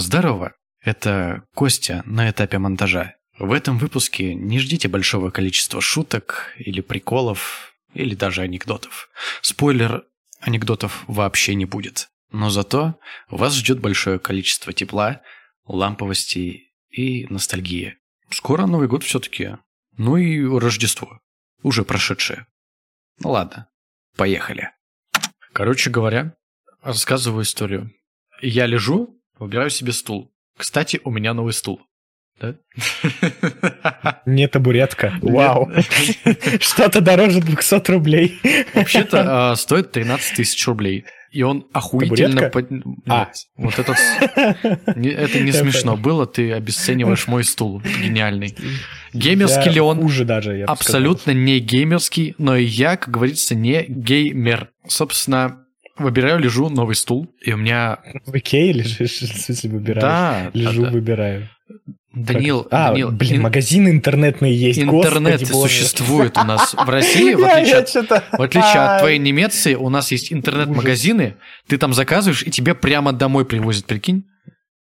Здорово, это Костя на этапе монтажа. В этом выпуске не ждите большого количества шуток или приколов, или даже анекдотов. Спойлер, анекдотов вообще не будет. Но зато вас ждет большое количество тепла, ламповости и ностальгии. Скоро Новый год все-таки. Ну и Рождество. Уже прошедшее. Ну ладно, поехали. Короче говоря, рассказываю историю. Я лежу, выбираю себе стул. Кстати, у меня новый стул. Да? Не табуретка. Вау. Что-то дороже 200 рублей. Вообще-то а, стоит 13 тысяч рублей. И он охуительно... Под... А. Вот этот... Это не смешно было, ты обесцениваешь мой стул. Гениальный. Геймерский ли он? Уже даже, Абсолютно не геймерский, но и я, как говорится, не геймер. Собственно, выбираю, лежу, новый стул, и у меня... В Икее лежишь, в смысле, выбираешь? Да. Лежу, да, выбираю. Данил, а, Данил, блин, ин... магазины интернетные есть. Интернет Господи, существует у нас в России, в отличие, от, в отличие от твоей Немеции, у нас есть интернет-магазины, ты там заказываешь, и тебе прямо домой привозят, прикинь?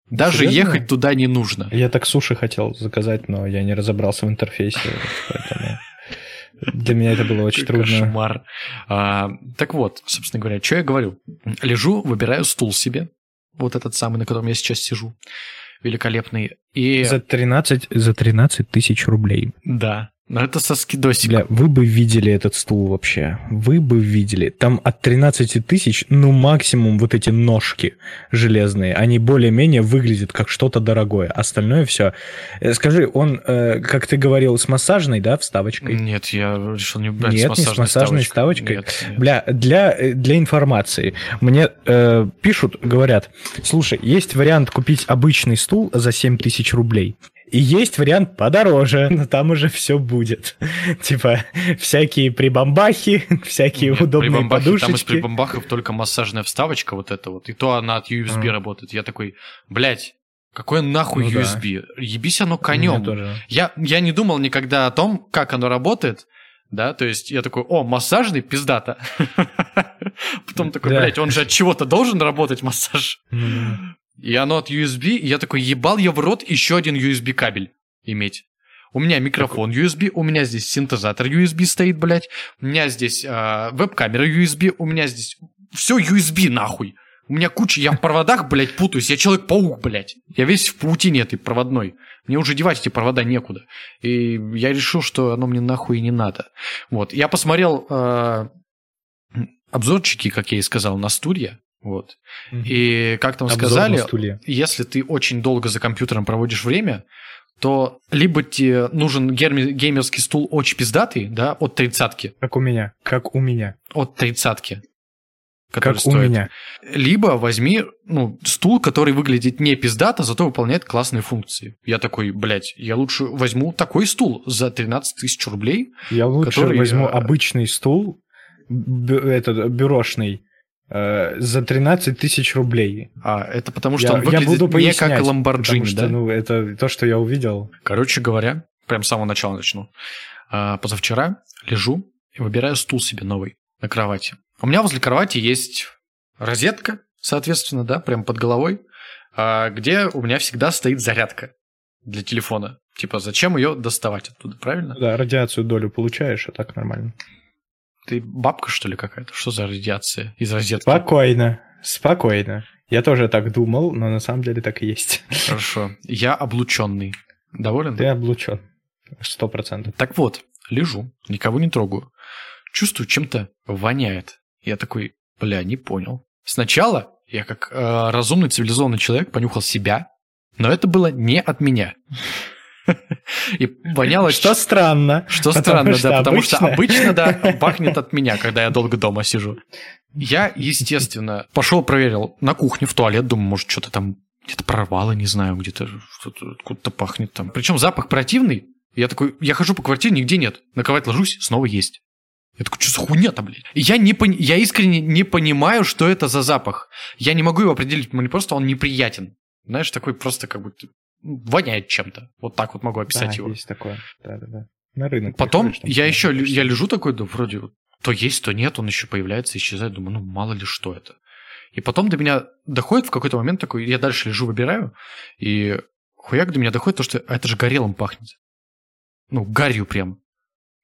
Даже Серьезно? ехать туда не нужно. Я так суши хотел заказать, но я не разобрался в интерфейсе, поэтому... Для меня это было очень трудно. Кошмар. А, так вот, собственно говоря, что я говорю? Лежу, выбираю стул себе, вот этот самый, на котором я сейчас сижу великолепный. И... За 13, за 13 тысяч рублей. Да. Но это со скидосиком. Бля, вы бы видели этот стул вообще. Вы бы видели. Там от 13 тысяч, ну, максимум вот эти ножки железные. Они более-менее выглядят как что-то дорогое. Остальное все. Э, скажи, он, э, как ты говорил, с массажной, да, вставочкой? Нет, я решил не брать Нет, с массажной, не с массажной вставочкой. вставочкой. Нет, Бля, для, э, для информации. Мне э, пишут, говорят, слушай, есть вариант купить обычный стул за 7 тысяч рублей. И есть вариант подороже, но там уже все будет. Типа всякие прибамбахи, всякие Нет, удобные прибамбахи, подушечки. Там из прибамбахов только массажная вставочка вот эта вот, и то она от USB а. работает. Я такой, блядь, какой нахуй ну, USB? Да. Ебись оно конем. Я, я не думал никогда о том, как оно работает, да, то есть я такой, о, массажный, пиздата. Потом такой, блядь, он же от чего-то должен работать массаж. И оно от USB, и я такой, ебал я в рот еще один USB кабель иметь. У меня микрофон USB, у меня здесь синтезатор USB стоит, блядь, у меня здесь э, веб-камера USB, у меня здесь все USB нахуй. У меня куча, я в проводах, блядь, путаюсь, я человек-паук, блядь. Я весь в паутине этой проводной. Мне уже девать эти провода некуда. И я решил, что оно мне нахуй не надо. Вот, я посмотрел э, обзорчики, как я и сказал, на студия. Вот. Угу. И как там Обзор сказали, если ты очень долго за компьютером проводишь время, то либо тебе нужен геймерский стул очень пиздатый, да, от тридцатки. Как у меня, как у меня. От тридцатки. Как стоит. у меня. Либо возьми ну, стул, который выглядит не пиздато, зато выполняет классные функции. Я такой, блядь, я лучше возьму такой стул за 13 тысяч рублей. Я лучше который... возьму обычный стул, этот бюрошный, Э, за 13 тысяч рублей. А, это потому что я, он выглядит я буду не как Ламборджини, что, да? Ну, это то, что я увидел. Короче говоря, прям с самого начала начну. А, позавчера лежу и выбираю стул себе новый на кровати. У меня возле кровати есть розетка, соответственно, да, прям под головой, а, где у меня всегда стоит зарядка для телефона. Типа, зачем ее доставать оттуда, правильно? Да, радиацию долю получаешь, а так нормально. Ты бабка, что ли, какая-то? Что за радиация из розетки? Спокойно, спокойно. Я тоже так думал, но на самом деле так и есть. Хорошо. Я облученный. Доволен? Ты облучен. Сто процентов. Так вот, лежу, никого не трогаю. Чувствую, чем-то воняет. Я такой, бля, не понял. Сначала я как э, разумный цивилизованный человек понюхал себя, но это было не от меня. И воняло... Что странно. Что странно, да, потому что обычно, да, пахнет от меня, когда я долго дома сижу. Я, естественно, пошел проверил на кухне, в туалет, думаю, может, что-то там где-то прорвало, не знаю, где-то откуда-то пахнет там. Причем запах противный. Я такой, я хожу по квартире, нигде нет. На кровать ложусь, снова есть. Я такой, что за хуйня там, блядь? И я, не пон... я искренне не понимаю, что это за запах. Я не могу его определить, мне просто он неприятен. Знаешь, такой просто как будто воняет чем-то. Вот так вот могу описать да, его. есть такое. Да-да-да. На рынок. Потом я еще, я лежу такой, да, вроде то есть, то нет, он еще появляется, исчезает. Думаю, ну мало ли что это. И потом до меня доходит в какой-то момент такой, я дальше лежу, выбираю, и хуяк до меня доходит то, что «А это же горелым пахнет. Ну, гарью прям.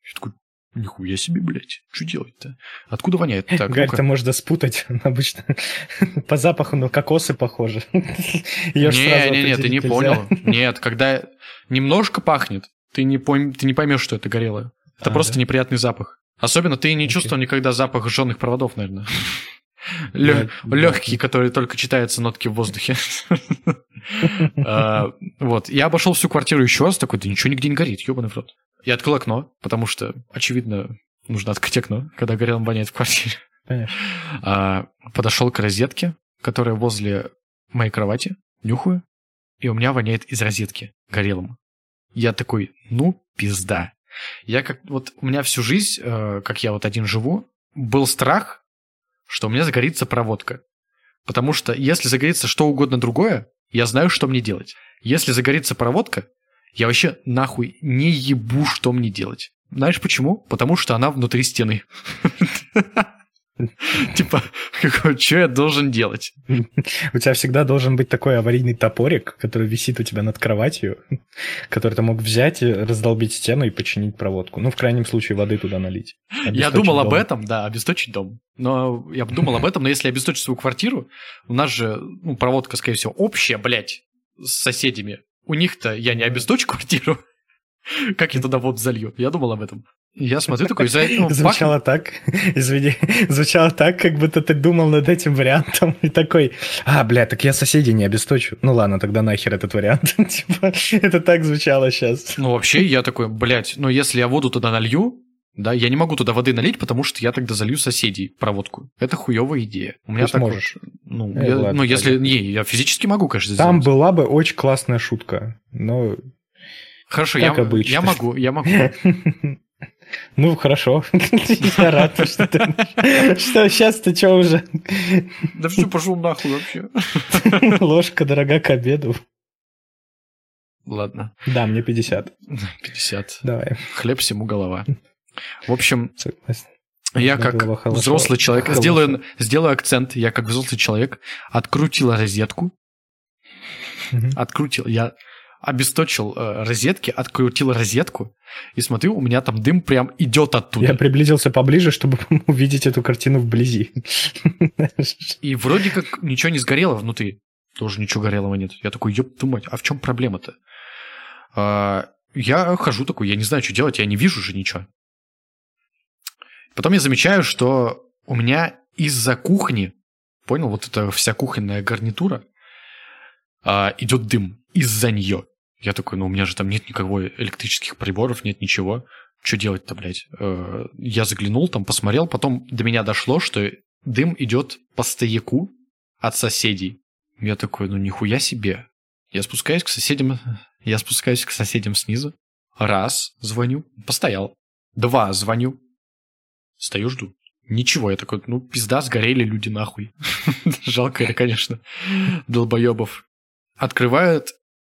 Я такой, Нихуя себе, блядь. Что делать-то? Откуда воняет? Так, Гарь-то можно спутать. Обычно по запаху, но кокосы похожи. Не, не, не, ты не понял. Нет, когда немножко пахнет, ты не, пойм, ты не поймешь, что это горелое. Это а, просто да? неприятный запах. Особенно ты не okay. чувствовал никогда запах жженых проводов, наверное. Лё- да, легкий, да. который только читается нотки в воздухе. А, вот. Я обошел всю квартиру еще раз, такой, да ничего нигде не горит, ебаный в рот. Я открыл окно, потому что, очевидно, нужно открыть окно, когда горелым воняет в квартире. Конечно. А, подошел к розетке, которая возле моей кровати, нюхаю, и у меня воняет из розетки горелым. Я такой, ну, пизда. Я как, вот у меня всю жизнь, э, как я вот один живу, был страх, что у меня загорится проводка. Потому что если загорится что угодно другое, я знаю, что мне делать. Если загорится проводка, я вообще нахуй не ебу, что мне делать. Знаешь почему? Потому что она внутри стены. Типа, что я должен делать? У тебя всегда должен быть такой аварийный топорик, который висит у тебя над кроватью, который ты мог взять и раздолбить стену и починить проводку. Ну, в крайнем случае, воды туда налить. Я думал об этом, да, обесточить дом. Но я думал об этом, но если обесточить свою квартиру, у нас же ну, проводка, скорее всего, общая, блядь, с соседями. У них-то я не обесточу квартиру. Как я туда воду залью? Я думал об этом. Я смотрю такой... За... Звучало так, извини, звучало так, как будто ты думал над этим вариантом и такой, а, бля, так я соседей не обесточу. Ну ладно, тогда нахер этот вариант. типа, это так звучало сейчас. Ну вообще я такой, блядь, ну если я воду туда налью, да, я не могу туда воды налить, потому что я тогда залью соседей проводку. Это хуевая идея. У меня так можешь. Ну, э, я, ладно, ну если... Не, я физически могу, конечно, Там сделать. была бы очень классная шутка, но... Хорошо, я, обычно. я могу, я могу. Ну, хорошо. Я рад, что ты... Что, сейчас ты что уже? Да все, пошел нахуй вообще. Ложка дорога к обеду. Ладно. Да, мне 50. 50. Давай. Хлеб всему голова. В общем, я как взрослый человек, сделаю, сделаю акцент, я как взрослый человек открутил розетку, открутил, я обесточил э, розетки, открутил розетку, и смотрю, у меня там дым прям идет оттуда. Я приблизился поближе, чтобы увидеть эту картину вблизи. И вроде как ничего не сгорело внутри. Тоже ничего горелого нет. Я такой, ёб твою а в чем проблема-то? А, я хожу такой, я не знаю, что делать, я не вижу же ничего. Потом я замечаю, что у меня из-за кухни, понял, вот эта вся кухонная гарнитура, а, идет дым из-за нее. Я такой, ну у меня же там нет никакого электрических приборов, нет ничего. Что делать-то, блядь? Э, я заглянул, там посмотрел, потом до меня дошло, что дым идет по стояку от соседей. Я такой, ну нихуя себе. Я спускаюсь к соседям, я спускаюсь к соседям снизу. Раз, звоню, постоял. Два, звоню. Стою, жду. Ничего, я такой, ну, пизда, сгорели люди нахуй. Жалко я, конечно, долбоебов. Открывает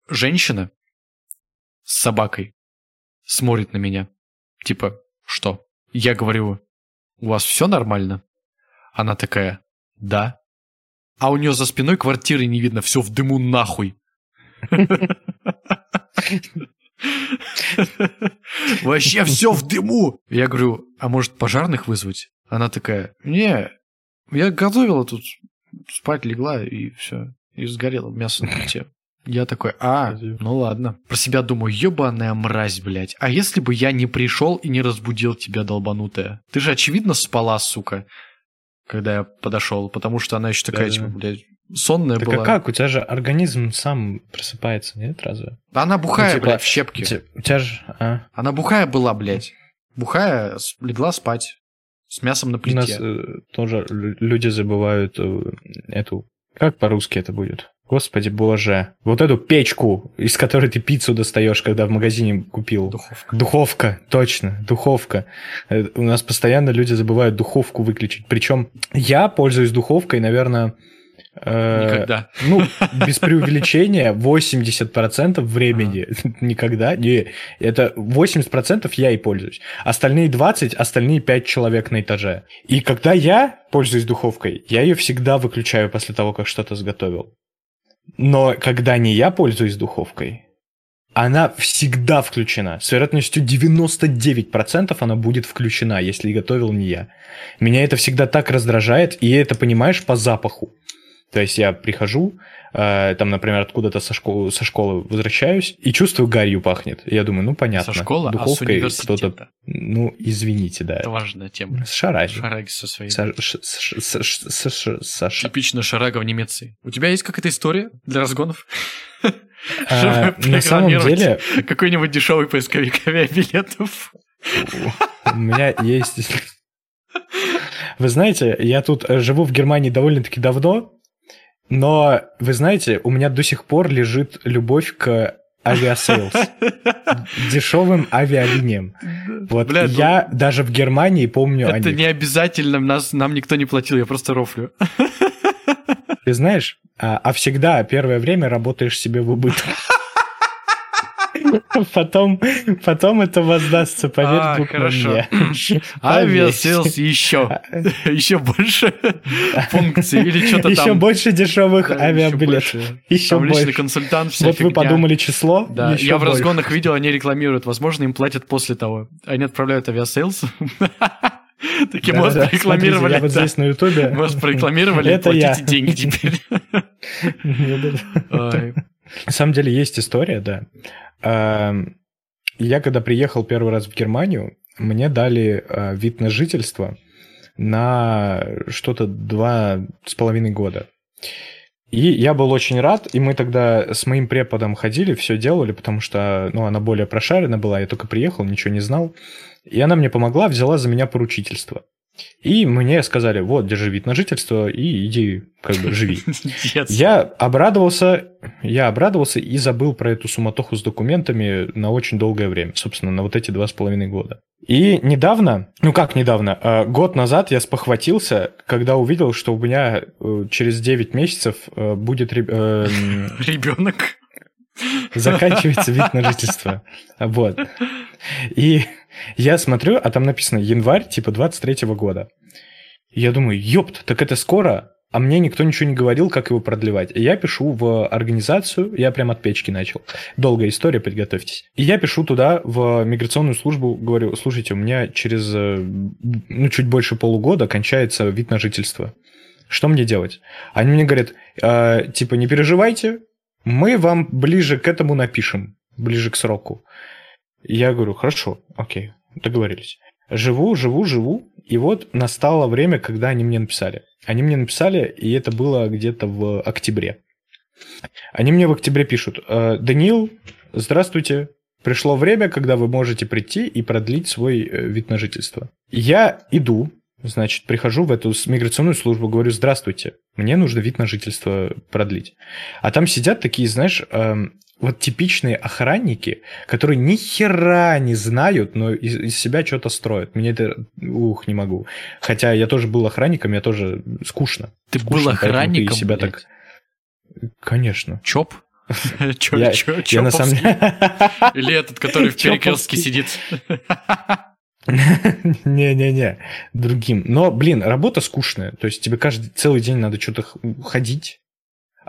женщина с собакой, смотрит на меня. Типа, что? Я говорю, у вас все нормально? Она такая, да. А у нее за спиной квартиры не видно, все в дыму нахуй. Вообще все в дыму. Я говорю, а может пожарных вызвать? Она такая, не, я готовила тут, спать легла и все. И сгорело мясо на плите. Я такой, а, ну ладно. Про себя думаю, ебаная мразь, блядь. А если бы я не пришел и не разбудил тебя, долбанутая? Ты же, очевидно, спала, сука, когда я подошел, потому что она еще такая, да, типа, блядь, сонная так была. а как? У тебя же организм сам просыпается, нет, разве? Она бухая, ну, типа, блядь, в щепке. У тебя же... А? Она бухая была, блядь. Бухая, легла спать. С мясом на плите. У нас э, тоже люди забывают э, эту... Как по-русски это будет? Господи боже. Вот эту печку, из которой ты пиццу достаешь, когда в магазине купил. Духовка. Духовка, точно, духовка. Э, у нас постоянно люди забывают духовку выключить. Причем я пользуюсь духовкой, наверное, Э, никогда. Ну, без преувеличения, 80% времени никогда. Не, это 80% я и пользуюсь. Остальные 20, остальные 5 человек на этаже. И когда я пользуюсь духовкой, я ее всегда выключаю после того, как что-то сготовил. Но когда не я пользуюсь духовкой, она всегда включена. С вероятностью 99% она будет включена, если готовил не я. Меня это всегда так раздражает, и это понимаешь по запаху. То есть я прихожу, э, там, например, откуда-то со школы, со школы возвращаюсь и чувствую, гарью пахнет. Я думаю, ну понятно. Со школы, Духовкой а с кто-то. Ну, извините, да. Это важная тема. С Шараги. Шараги со своей. Типично Шарага в Немеции. У тебя есть какая-то история для разгонов? А, на самом деле... Какой-нибудь дешевый поисковик авиабилетов. У меня есть... Вы знаете, я тут живу в Германии довольно-таки давно, но, вы знаете, у меня до сих пор лежит любовь к Aviasales. Дешевым авиалиниям. Вот Бля, я ну, даже в Германии помню Это не обязательно, нас, нам никто не платил, я просто рофлю. Ты знаешь, а, а всегда первое время работаешь себе в убыток. Потом, потом это воздастся, поверь а, хорошо. мне. Aviasales еще, еще больше функций или что-то там. Еще больше дешевых да, авиабилетов. Еще больше. личный консультант, вся Вот вы подумали число? Да, я в разгонах видел, они рекламируют. Возможно, им платят после того. Они отправляют Aviasales. Такие, да, может, да, прорекламировали. я вот здесь на Ютубе. Может, прорекламировали, это платите деньги теперь. На самом деле есть история, да. Я когда приехал первый раз в Германию, мне дали а, вид на жительство на что-то два с половиной года. И я был очень рад, и мы тогда с моим преподом ходили, все делали, потому что ну, она более прошарена была, я только приехал, ничего не знал. И она мне помогла, взяла за меня поручительство. И мне сказали, вот, держи вид на жительство и иди, как бы, живи. Я обрадовался, я обрадовался и забыл про эту суматоху с документами на очень долгое время, собственно, на вот эти два с половиной года. И недавно, ну как недавно, а, год назад я спохватился, когда увидел, что у меня э, через 9 месяцев э, будет... Ребенок. Заканчивается вид на жительство. Вот. И я смотрю, а там написано январь, типа 23-го года. Я думаю, ёпт, так это скоро, а мне никто ничего не говорил, как его продлевать. И я пишу в организацию, я прям от печки начал. Долгая история, подготовьтесь. И я пишу туда, в миграционную службу, говорю, слушайте, у меня через, э, ну, чуть больше полугода кончается вид на жительство. Что мне делать? Они мне говорят, э, типа, не переживайте, мы вам ближе к этому напишем, ближе к сроку. Я говорю, хорошо, окей, договорились. Живу, живу, живу, и вот настало время, когда они мне написали. Они мне написали, и это было где-то в октябре. Они мне в октябре пишут, «Э, Даниил, здравствуйте, пришло время, когда вы можете прийти и продлить свой э, вид на жительство. Я иду, значит, прихожу в эту миграционную службу, говорю, здравствуйте, мне нужно вид на жительство продлить. А там сидят такие, знаешь, эм, вот типичные охранники, которые ни хера не знают, но из, из себя что-то строят. Мне это, ух, не могу. Хотя я тоже был охранником, я тоже скучно. Ты скучно, был охранником? Ты себя блядь. так... Конечно. Чоп? Самом деле... Или этот, который в перекрестке сидит? Не-не-не, другим. Но, блин, работа скучная. То есть тебе каждый целый день надо что-то ходить,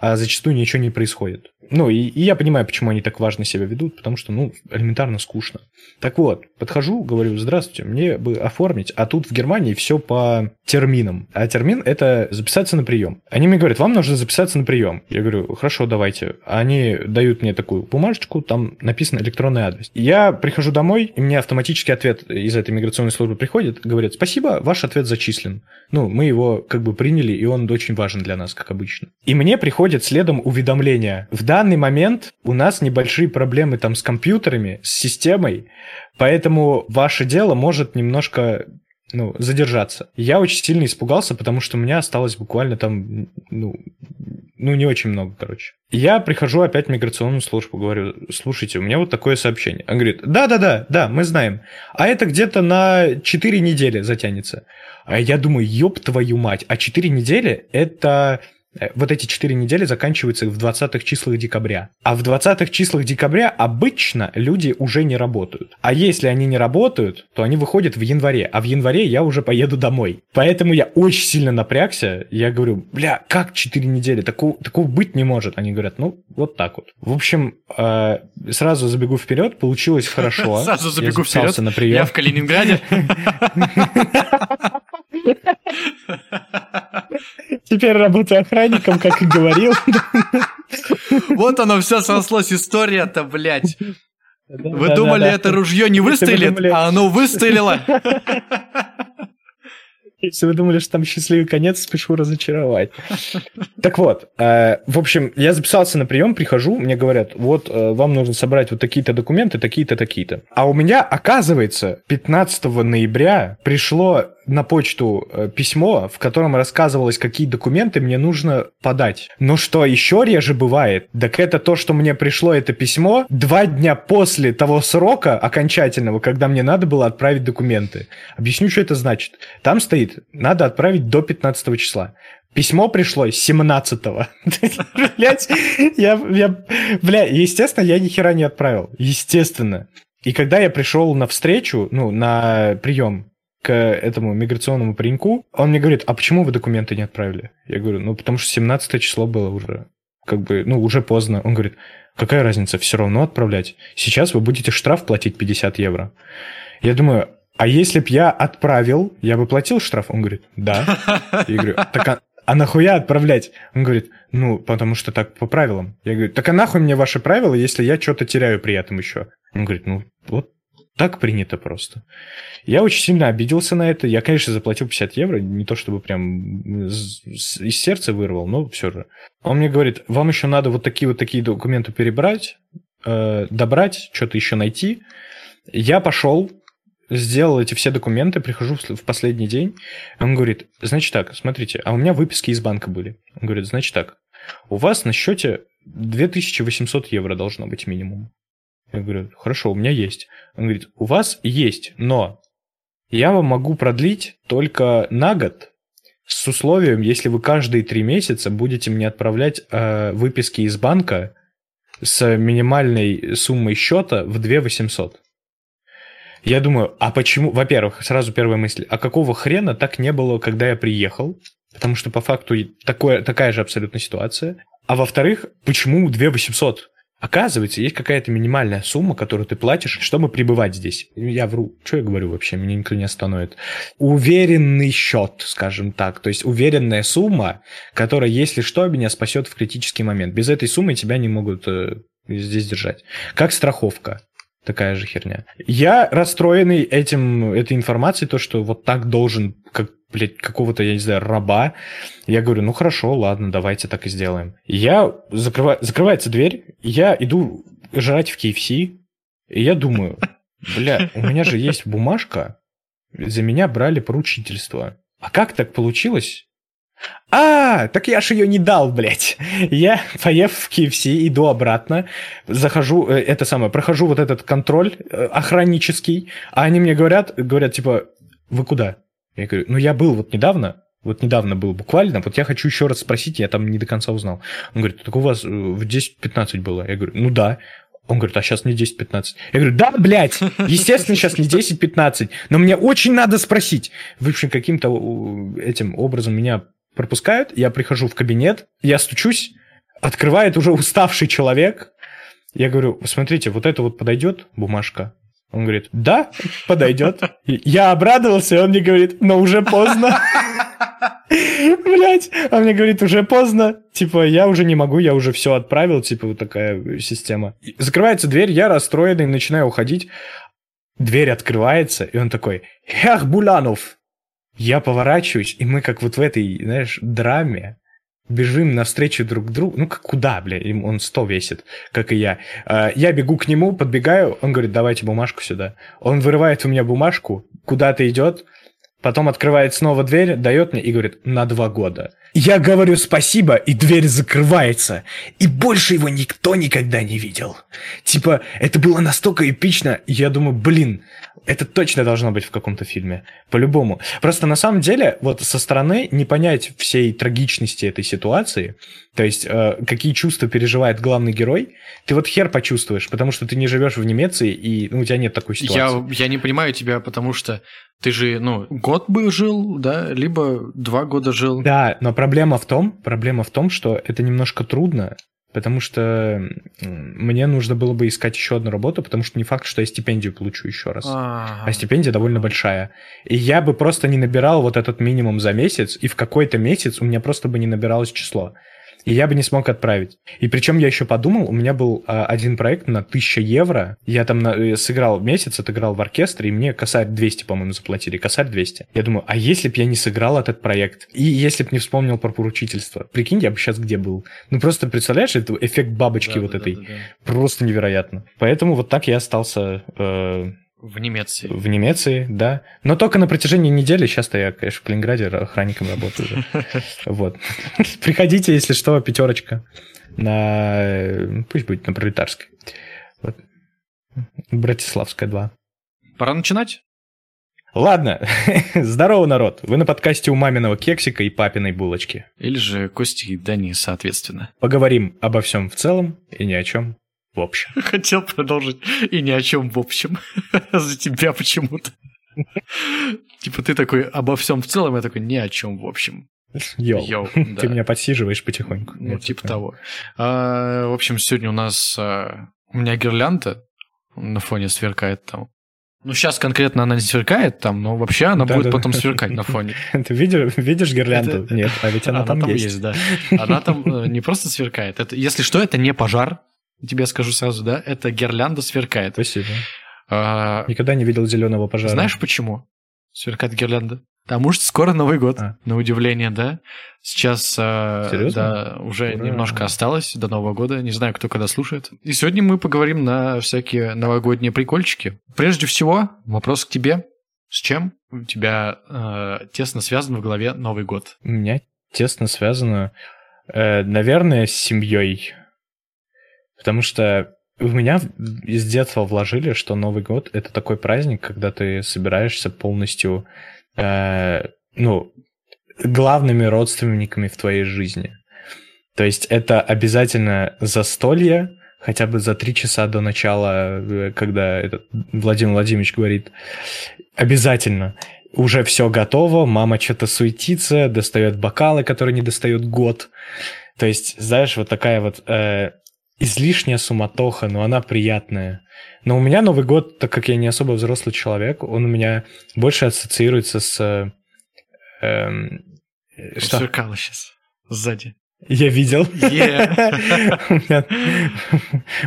а зачастую ничего не происходит. Ну, и, и я понимаю, почему они так важно себя ведут, потому что, ну, элементарно скучно. Так вот, подхожу, говорю, здравствуйте, мне бы оформить, а тут в Германии все по терминам. А термин – это записаться на прием. Они мне говорят, вам нужно записаться на прием. Я говорю, хорошо, давайте. Они дают мне такую бумажечку, там написан электронный адрес. Я прихожу домой, и мне автоматический ответ из этой миграционной службы приходит, говорит, спасибо, ваш ответ зачислен. Ну, мы его как бы приняли, и он очень важен для нас, как обычно. И мне приходит следом уведомление. В данный момент у нас небольшие проблемы там с компьютерами, с системой, поэтому ваше дело может немножко ну, задержаться. Я очень сильно испугался, потому что у меня осталось буквально там, ну, ну, не очень много, короче. Я прихожу опять в миграционную службу, говорю, слушайте, у меня вот такое сообщение. Он говорит, да-да-да, да, мы знаем. А это где-то на 4 недели затянется. А я думаю, ёб твою мать, а 4 недели это вот эти 4 недели заканчиваются в 20-х числах декабря. А в 20-х числах декабря обычно люди уже не работают. А если они не работают, то они выходят в январе. А в январе я уже поеду домой. Поэтому я очень сильно напрягся. Я говорю, бля, как 4 недели? Такого, такого быть не может. Они говорят, ну, вот так вот. В общем, э, сразу забегу вперед. Получилось хорошо. Сразу забегу вперед. На прием. Я в Калининграде. Теперь работаю охранником, как и говорил. Вот оно все срослось, история-то, блядь. Вы думали, это ружье не выстрелит, а оно выстрелило. Если вы думали, что там счастливый конец, спешу разочаровать. Так вот, э, в общем, я записался на прием, прихожу, мне говорят, вот э, вам нужно собрать вот такие-то документы, такие-то, такие-то. А у меня, оказывается, 15 ноября пришло на почту э, письмо, в котором рассказывалось, какие документы мне нужно подать. Но что еще реже бывает, так это то, что мне пришло это письмо два дня после того срока окончательного, когда мне надо было отправить документы. Объясню, что это значит. Там стоит, надо отправить до 15 числа. Письмо пришло 17-го. Блять, я, я, бля, естественно, я ни хера не отправил. Естественно. И когда я пришел на встречу, ну, на прием, к этому миграционному пареньку, он мне говорит, а почему вы документы не отправили? Я говорю, ну, потому что 17 число было уже, как бы, ну, уже поздно. Он говорит, какая разница, все равно отправлять. Сейчас вы будете штраф платить 50 евро. Я думаю, а если б я отправил, я бы платил штраф? Он говорит, да. Я говорю, так а, а нахуя отправлять? Он говорит, ну, потому что так по правилам. Я говорю, так а нахуй мне ваши правила, если я что-то теряю при этом еще? Он говорит, ну, вот так принято просто. Я очень сильно обиделся на это. Я, конечно, заплатил 50 евро, не то чтобы прям из сердца вырвал, но все же. Он мне говорит, вам еще надо вот такие вот такие документы перебрать, э, добрать, что-то еще найти. Я пошел, сделал эти все документы, прихожу в последний день. Он говорит, значит так, смотрите, а у меня выписки из банка были. Он говорит, значит так, у вас на счете 2800 евро должно быть минимум. Я говорю, хорошо, у меня есть. Он говорит, у вас есть, но я вам могу продлить только на год с условием, если вы каждые три месяца будете мне отправлять э, выписки из банка с минимальной суммой счета в 2 800. Я думаю, а почему? Во-первых, сразу первая мысль, а какого хрена так не было, когда я приехал? Потому что по факту такое, такая же абсолютно ситуация. А во-вторых, почему 2 800? Оказывается, есть какая-то минимальная сумма, которую ты платишь, чтобы пребывать здесь. Я вру. Что я говорю вообще? Меня никто не остановит. Уверенный счет, скажем так. То есть уверенная сумма, которая, если что, меня спасет в критический момент. Без этой суммы тебя не могут э, здесь держать. Как страховка. Такая же херня. Я расстроенный этим, этой информацией, то, что вот так должен, как блядь, какого-то, я не знаю, раба. Я говорю, ну хорошо, ладно, давайте так и сделаем. Я закрываю, закрывается дверь, я иду жрать в KFC, и я думаю, бля, у меня же есть бумажка, за меня брали поручительство. А как так получилось? А, так я ж ее не дал, блядь. Я, поев в KFC, иду обратно, захожу, э, это самое, прохожу вот этот контроль э, охраннический, а они мне говорят, говорят, типа, вы куда? Я говорю, ну я был вот недавно, вот недавно был буквально, вот я хочу еще раз спросить, я там не до конца узнал. Он говорит, так у вас э, в 10-15 было? Я говорю, ну да. Он говорит, а сейчас не 10-15. Я говорю, да, блядь, естественно, сейчас не 10-15, но мне очень надо спросить. В общем, каким-то этим образом меня пропускают, я прихожу в кабинет, я стучусь, открывает уже уставший человек. Я говорю, смотрите, вот это вот подойдет бумажка? Он говорит, да, подойдет. Я обрадовался, и он мне говорит, но уже поздно. Блять, он мне говорит, уже поздно. Типа, я уже не могу, я уже все отправил, типа, вот такая система. Закрывается дверь, я расстроенный, начинаю уходить. Дверь открывается, и он такой, Эх, Буланов. Я поворачиваюсь, и мы как вот в этой, знаешь, драме, бежим навстречу друг другу. Ну, как куда, бля? Он 100 весит, как и я. А, я бегу к нему, подбегаю, он говорит, давайте бумажку сюда. Он вырывает у меня бумажку, куда-то идет, потом открывает снова дверь, дает мне и говорит, на два года. Я говорю спасибо, и дверь закрывается. И больше его никто никогда не видел. Типа, это было настолько эпично. Я думаю, блин, Это точно должно быть в каком-то фильме. По-любому. Просто на самом деле, вот со стороны не понять всей трагичности этой ситуации, то есть э, какие чувства переживает главный герой, ты вот хер почувствуешь, потому что ты не живешь в Немеции, и ну, у тебя нет такой ситуации. Я, я не понимаю тебя, потому что ты же, ну, год бы жил, да, либо два года жил. Да, но проблема в том, проблема в том, что это немножко трудно, Потому что мне нужно было бы искать еще одну работу, потому что не факт, что я стипендию получу еще раз. А-а-а. А стипендия довольно большая. И я бы просто не набирал вот этот минимум за месяц, и в какой-то месяц у меня просто бы не набиралось число и я бы не смог отправить. И причем я еще подумал, у меня был а, один проект на 1000 евро, я там на, э, сыграл месяц, отыграл в оркестре, и мне косарь 200, по-моему, заплатили, косарь 200. Я думаю, а если бы я не сыграл этот проект, и если бы не вспомнил про поручительство, прикинь, я бы сейчас где был? Ну просто представляешь, это эффект бабочки да, вот да, этой, да, да, да. просто невероятно. Поэтому вот так я остался... Э, в Немеции. В Немеции, да. Но только на протяжении недели. Сейчас-то я, конечно, в Калининграде охранником работаю. Вот. Приходите, если что, пятерочка. На... Пусть будет на Пролетарской. Вот. Братиславская 2. Пора начинать? Ладно. Здорово, народ. Вы на подкасте у маминого кексика и папиной булочки. Или же Кости и Дани, соответственно. Поговорим обо всем в целом и ни о чем в общем. Хотел продолжить. И ни о чем в общем. За тебя почему-то. Типа ты такой обо всем в целом, я такой ни о чем в общем. Йоу, Йоу да. ты меня подсиживаешь потихоньку. Ну, типа того. А, в общем, сегодня у нас... А, у меня гирлянда на фоне сверкает там. Ну, сейчас конкретно она не сверкает там, но вообще она да, будет да, потом да. сверкать на фоне. Ты видишь, видишь гирлянду? Это... Нет, а ведь она, она там, там есть. есть. да. Она там э, не просто сверкает. Это, если что, это не пожар, тебе скажу сразу, да, это гирлянда сверкает. Спасибо. А, Никогда не видел зеленого пожара. Знаешь почему сверкает гирлянда? Потому что скоро Новый год, а. на удивление, да. Сейчас а, да, уже Ура. немножко осталось до Нового года. Не знаю, кто когда слушает. И сегодня мы поговорим на всякие новогодние прикольчики. Прежде всего, вопрос к тебе. С чем у тебя э, тесно связан в голове Новый год? У меня тесно связано, э, наверное, с семьей. Потому что в меня из детства вложили, что Новый год это такой праздник, когда ты собираешься полностью, э, ну, главными родственниками в твоей жизни. То есть это обязательно застолье, хотя бы за три часа до начала, э, когда этот Владимир Владимирович говорит, обязательно. Уже все готово, мама что-то суетится, достает бокалы, которые не достает год. То есть, знаешь, вот такая вот э, излишняя суматоха, но она приятная. Но у меня Новый год, так как я не особо взрослый человек, он у меня больше ассоциируется с... Эм, что? Сверкало сейчас сзади. Я видел. Yeah. у, меня,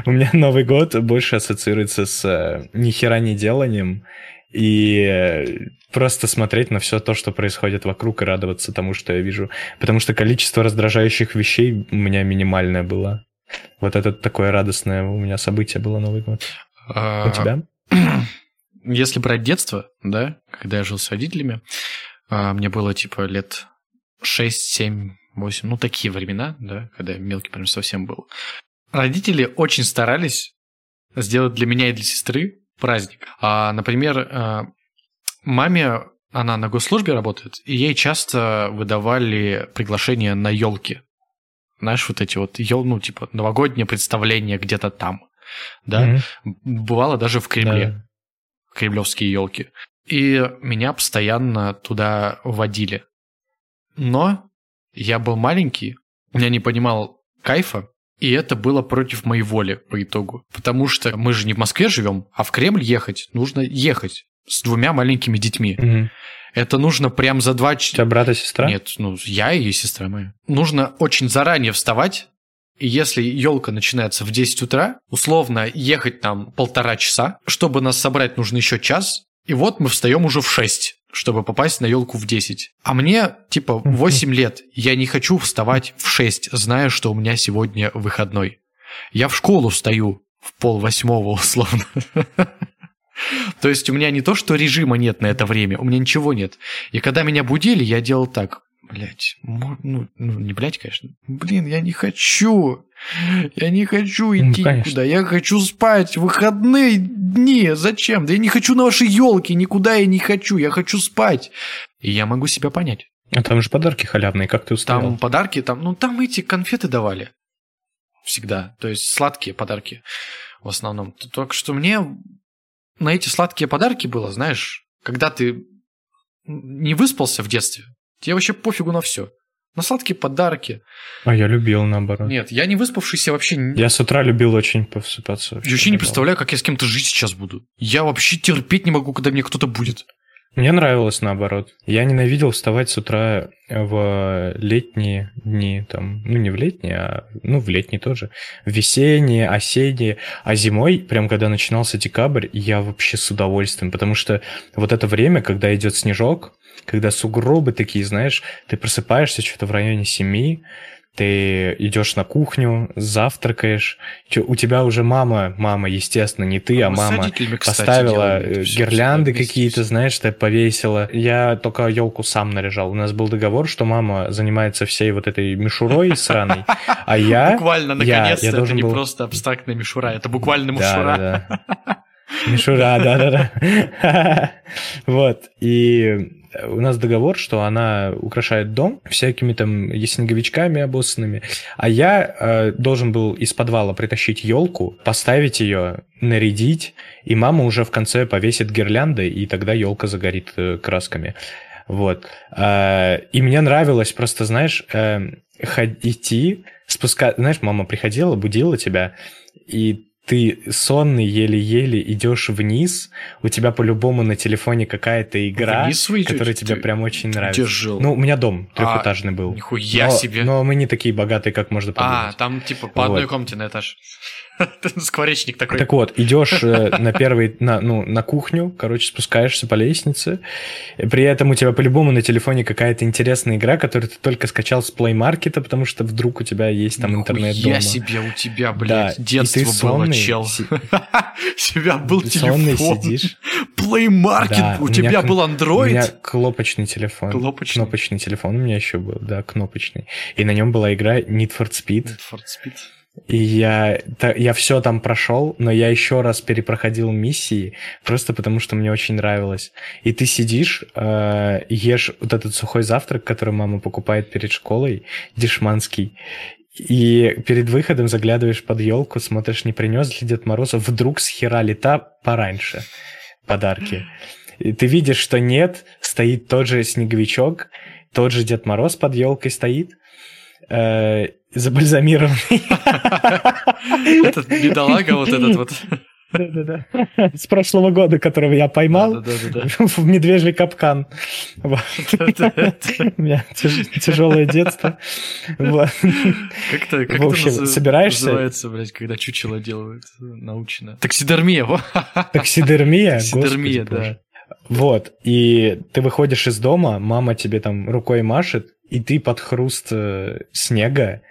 у меня Новый год больше ассоциируется с э, ни хера не деланием и э, просто смотреть на все то, что происходит вокруг и радоваться тому, что я вижу. Потому что количество раздражающих вещей у меня минимальное было. Вот это такое радостное у меня событие было Новый год. А... У тебя? Если брать детство, да, когда я жил с родителями, а, мне было типа лет 6, 7, 8, ну такие времена, да, когда я мелкий прям совсем был. Родители очень старались сделать для меня и для сестры праздник. А, например, а, маме она на госслужбе работает, и ей часто выдавали приглашения на елки знаешь, вот эти вот, ну, типа, новогоднее представление где-то там, да, mm-hmm. бывало даже в Кремле, да. кремлевские елки. И меня постоянно туда водили. Но я был маленький, я не понимал кайфа, и это было против моей воли по итогу. Потому что мы же не в Москве живем, а в Кремль ехать нужно ехать с двумя маленькими детьми. Угу. Это нужно прям за два часа. У тебя брат и сестра? Нет, ну я и сестра моя. Нужно очень заранее вставать, и если елка начинается в 10 утра, условно ехать там полтора часа, чтобы нас собрать, нужно еще час, и вот мы встаем уже в 6, чтобы попасть на елку в 10. А мне, типа, 8 лет, я не хочу вставать в 6, зная, что у меня сегодня выходной. Я в школу встаю в пол восьмого, условно. То есть у меня не то, что режима нет на это время, у меня ничего нет. И когда меня будили, я делал так. Блять, ну, ну, не блять, конечно. Блин, я не хочу. Я не хочу ну, идти ну, никуда. Я хочу спать. Выходные дни. Зачем? Да я не хочу на ваши елки. Никуда я не хочу. Я хочу спать. И я могу себя понять. А там же подарки халявные, как ты устал? Там подарки, там, ну там эти конфеты давали. Всегда. То есть сладкие подарки в основном. Только что мне на эти сладкие подарки было, знаешь, когда ты не выспался в детстве, тебе вообще пофигу на все. На сладкие подарки. А я любил, наоборот. Нет, я не выспавшийся вообще... Я с утра любил очень повсыпаться. Я вообще не представляю, как я с кем-то жить сейчас буду. Я вообще терпеть не могу, когда мне кто-то будет. Мне нравилось наоборот. Я ненавидел вставать с утра в летние дни, там, ну не в летние, а ну в летние тоже, в весенние, осенние, а зимой, прям когда начинался декабрь, я вообще с удовольствием, потому что вот это время, когда идет снежок, когда сугробы такие, знаешь, ты просыпаешься что-то в районе семи, ты идешь на кухню, завтракаешь, у тебя уже мама, мама, естественно, не ты, а, а мама кстати, поставила э, гирлянды какие-то, знаешь, ты повесила. Я только елку сам наряжал. У нас был договор, что мама занимается всей вот этой мишурой сраной, а я... Буквально, наконец-то, это не просто абстрактная мишура, это буквально мишура. Мишура, да-да-да. Вот, и у нас договор, что она украшает дом всякими там снеговичками обоссанными, а я э, должен был из подвала притащить елку, поставить ее, нарядить, и мама уже в конце повесит гирлянды, и тогда елка загорит э, красками. Вот. Э, и мне нравилось просто, знаешь, э, идти, спускать... Знаешь, мама приходила, будила тебя, и ты сонный еле-еле идешь вниз, у тебя по-любому на телефоне какая-то игра, которая тебе прям очень нравится. Где жил? Ну, у меня дом трехэтажный а, был. Нихуя но, себе. Но мы не такие богатые, как можно подумать. А, там типа по одной вот. комнате на этаж. Скворечник такой. Так вот, идешь э, на первый, на, ну, на кухню, короче, спускаешься по лестнице. При этом у тебя по-любому на телефоне какая-то интересная игра, которую ты только скачал с Play Market, потому что вдруг у тебя есть там интернет дома. Я себе у тебя, блядь, да. детство было, чел. У тебя был телефон. сидишь. Play Market, у тебя был Android. У меня кнопочный телефон. Кнопочный. Кнопочный телефон у меня еще был, да, кнопочный. И на нем была игра Need for Speed. Need for Speed. И я, я все там прошел, но я еще раз перепроходил миссии, просто потому что мне очень нравилось. И ты сидишь, э, ешь вот этот сухой завтрак, который мама покупает перед школой, дешманский, и перед выходом заглядываешь под елку, смотришь, не принес ли Дед Мороз, вдруг с хера пораньше подарки. И ты видишь, что нет, стоит тот же снеговичок, тот же Дед Мороз под елкой стоит, э, забальзамированный. Этот бедолага вот этот вот. Да-да-да. С прошлого года, которого я поймал в медвежий капкан. У меня тяжелое детство. Как это В общем, собираешься... называется, блядь, когда чучело делают научно? Таксидермия. Таксидермия? Таксидермия, да. Вот, и ты выходишь из дома, мама тебе там рукой машет, и ты под хруст э, снега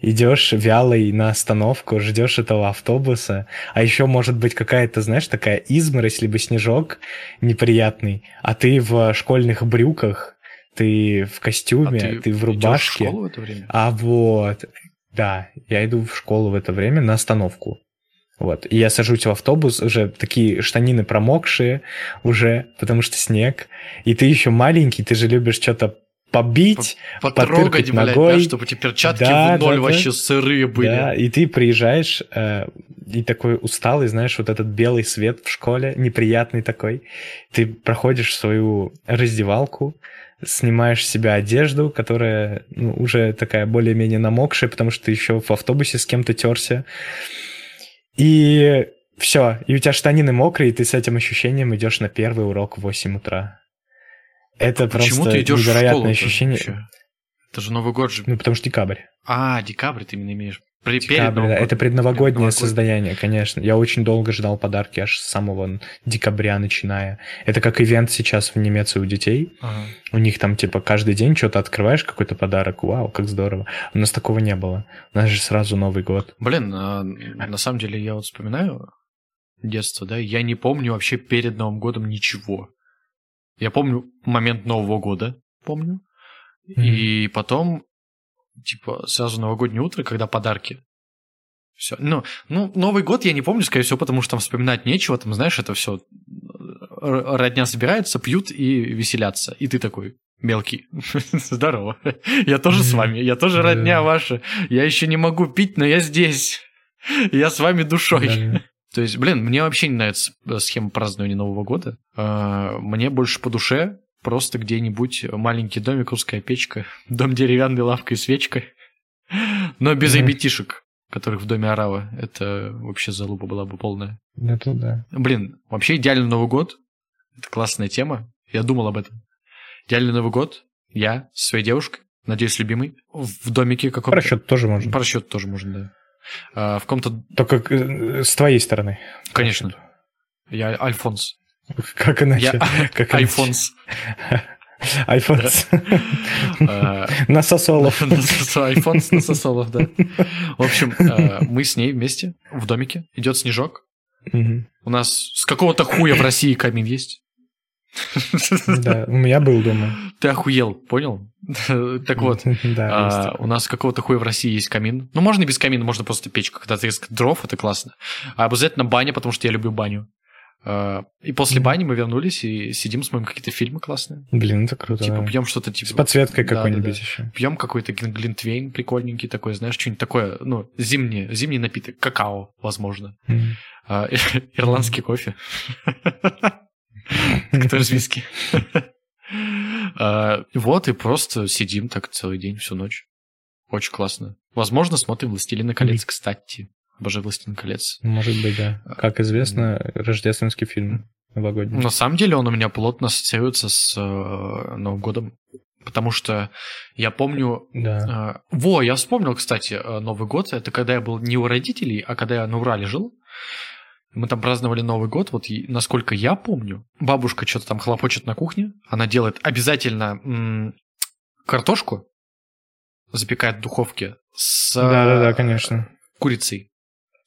идешь вялый на остановку, ждешь этого автобуса, а еще может быть какая-то, знаешь, такая изморозь, либо снежок неприятный, а ты в школьных брюках, ты в костюме, а ты, ты в рубашке. В школу в это время? А вот, да, я иду в школу в это время на остановку. Вот. И я сажусь в автобус, уже такие штанины промокшие уже, потому что снег. И ты еще маленький, ты же любишь что-то побить, потрогать, блядь, ногой. Да, чтобы эти перчатки да, в ноль да, вообще да. сырые были. Да, и ты приезжаешь э, и такой усталый, знаешь, вот этот белый свет в школе, неприятный такой. Ты проходишь свою раздевалку, снимаешь с себя одежду, которая ну, уже такая более-менее намокшая, потому что ты еще в автобусе с кем-то терся. И все, и у тебя штанины мокрые, и ты с этим ощущением идешь на первый урок в 8 утра. Это а просто ты идешь невероятное ощущение. Вообще? Это же Новый год же. Ну, потому что декабрь. А, декабрь ты именно имеешь. При, декабрь, да. Это предновогоднее состояние, конечно. Я очень долго ждал подарки, аж с самого декабря начиная. Это как ивент сейчас в Немеции у детей. Ага. У них там, типа, каждый день что-то открываешь, какой-то подарок. Вау, как здорово. У нас такого не было. У нас же сразу Новый год. Блин, а, на самом деле я вот вспоминаю детство, да, я не помню вообще перед Новым годом ничего. Я помню момент Нового года, помню. Mm-hmm. И потом, типа, сразу новогоднее утро, когда подарки. Все. Ну, ну, Новый год я не помню, скорее всего, потому что там вспоминать нечего. Там, знаешь, это все родня собирается, пьют и веселятся. И ты такой, мелкий, здорово. Я тоже с вами, я тоже родня ваша. Я еще не могу пить, но я здесь. Я с вами душой. То есть, блин, мне вообще не нравится схема празднования Нового года. А, мне больше по душе просто где-нибудь маленький домик, русская печка, дом деревянной лавкой и свечкой, но без ребятишек которых в доме Арава. Это вообще залупа была бы полная. Это да. Блин, вообще идеальный Новый год. Это классная тема. Я думал об этом. Идеальный Новый год. Я с своей девушкой, надеюсь, любимый, в домике каком-то. Парашют тоже можно. Парашют тоже можно, да. А, в каком-то... Только э, с твоей стороны. Конечно. Я Альфонс. Как иначе? Я как Альфонс. Айфон на сосолов. Айфон на сосолов, да. В общем, э, мы с ней вместе в домике. Идет снежок. У нас с какого-то хуя в России камин есть. Да, у меня был дома. Ты охуел, понял? Так вот, да, а, у нас какого-то хуя в России есть камин. Ну, можно без камина, можно просто печка. Когда ты дров, это классно. А обязательно баня, потому что я люблю баню. А, и после бани мы вернулись и сидим, смотрим какие-то фильмы классные. Блин, это круто. Типа да. пьем что-то типа... С подсветкой да, какой-нибудь да, да. еще. Пьем какой-то глинтвейн прикольненький такой, знаешь, что-нибудь такое, ну, зимний, зимний напиток, какао, возможно. А, ирландский кофе. Который из виски. А, вот, и просто сидим так целый день, всю ночь. Очень классно. Возможно, смотрим «Властелина колец», кстати. Обожаю «Властелин колец». Может быть, да. Как известно, рождественский фильм новогодний. На самом деле он у меня плотно ассоциируется с э, Новым годом. Потому что я помню... Да. Э, во, я вспомнил, кстати, э, Новый год. Это когда я был не у родителей, а когда я на Урале жил. Мы там праздновали Новый год. Вот насколько я помню, бабушка что-то там хлопочет на кухне. Она делает обязательно м- картошку, запекает в духовке с... Да-да-да, конечно. Курицей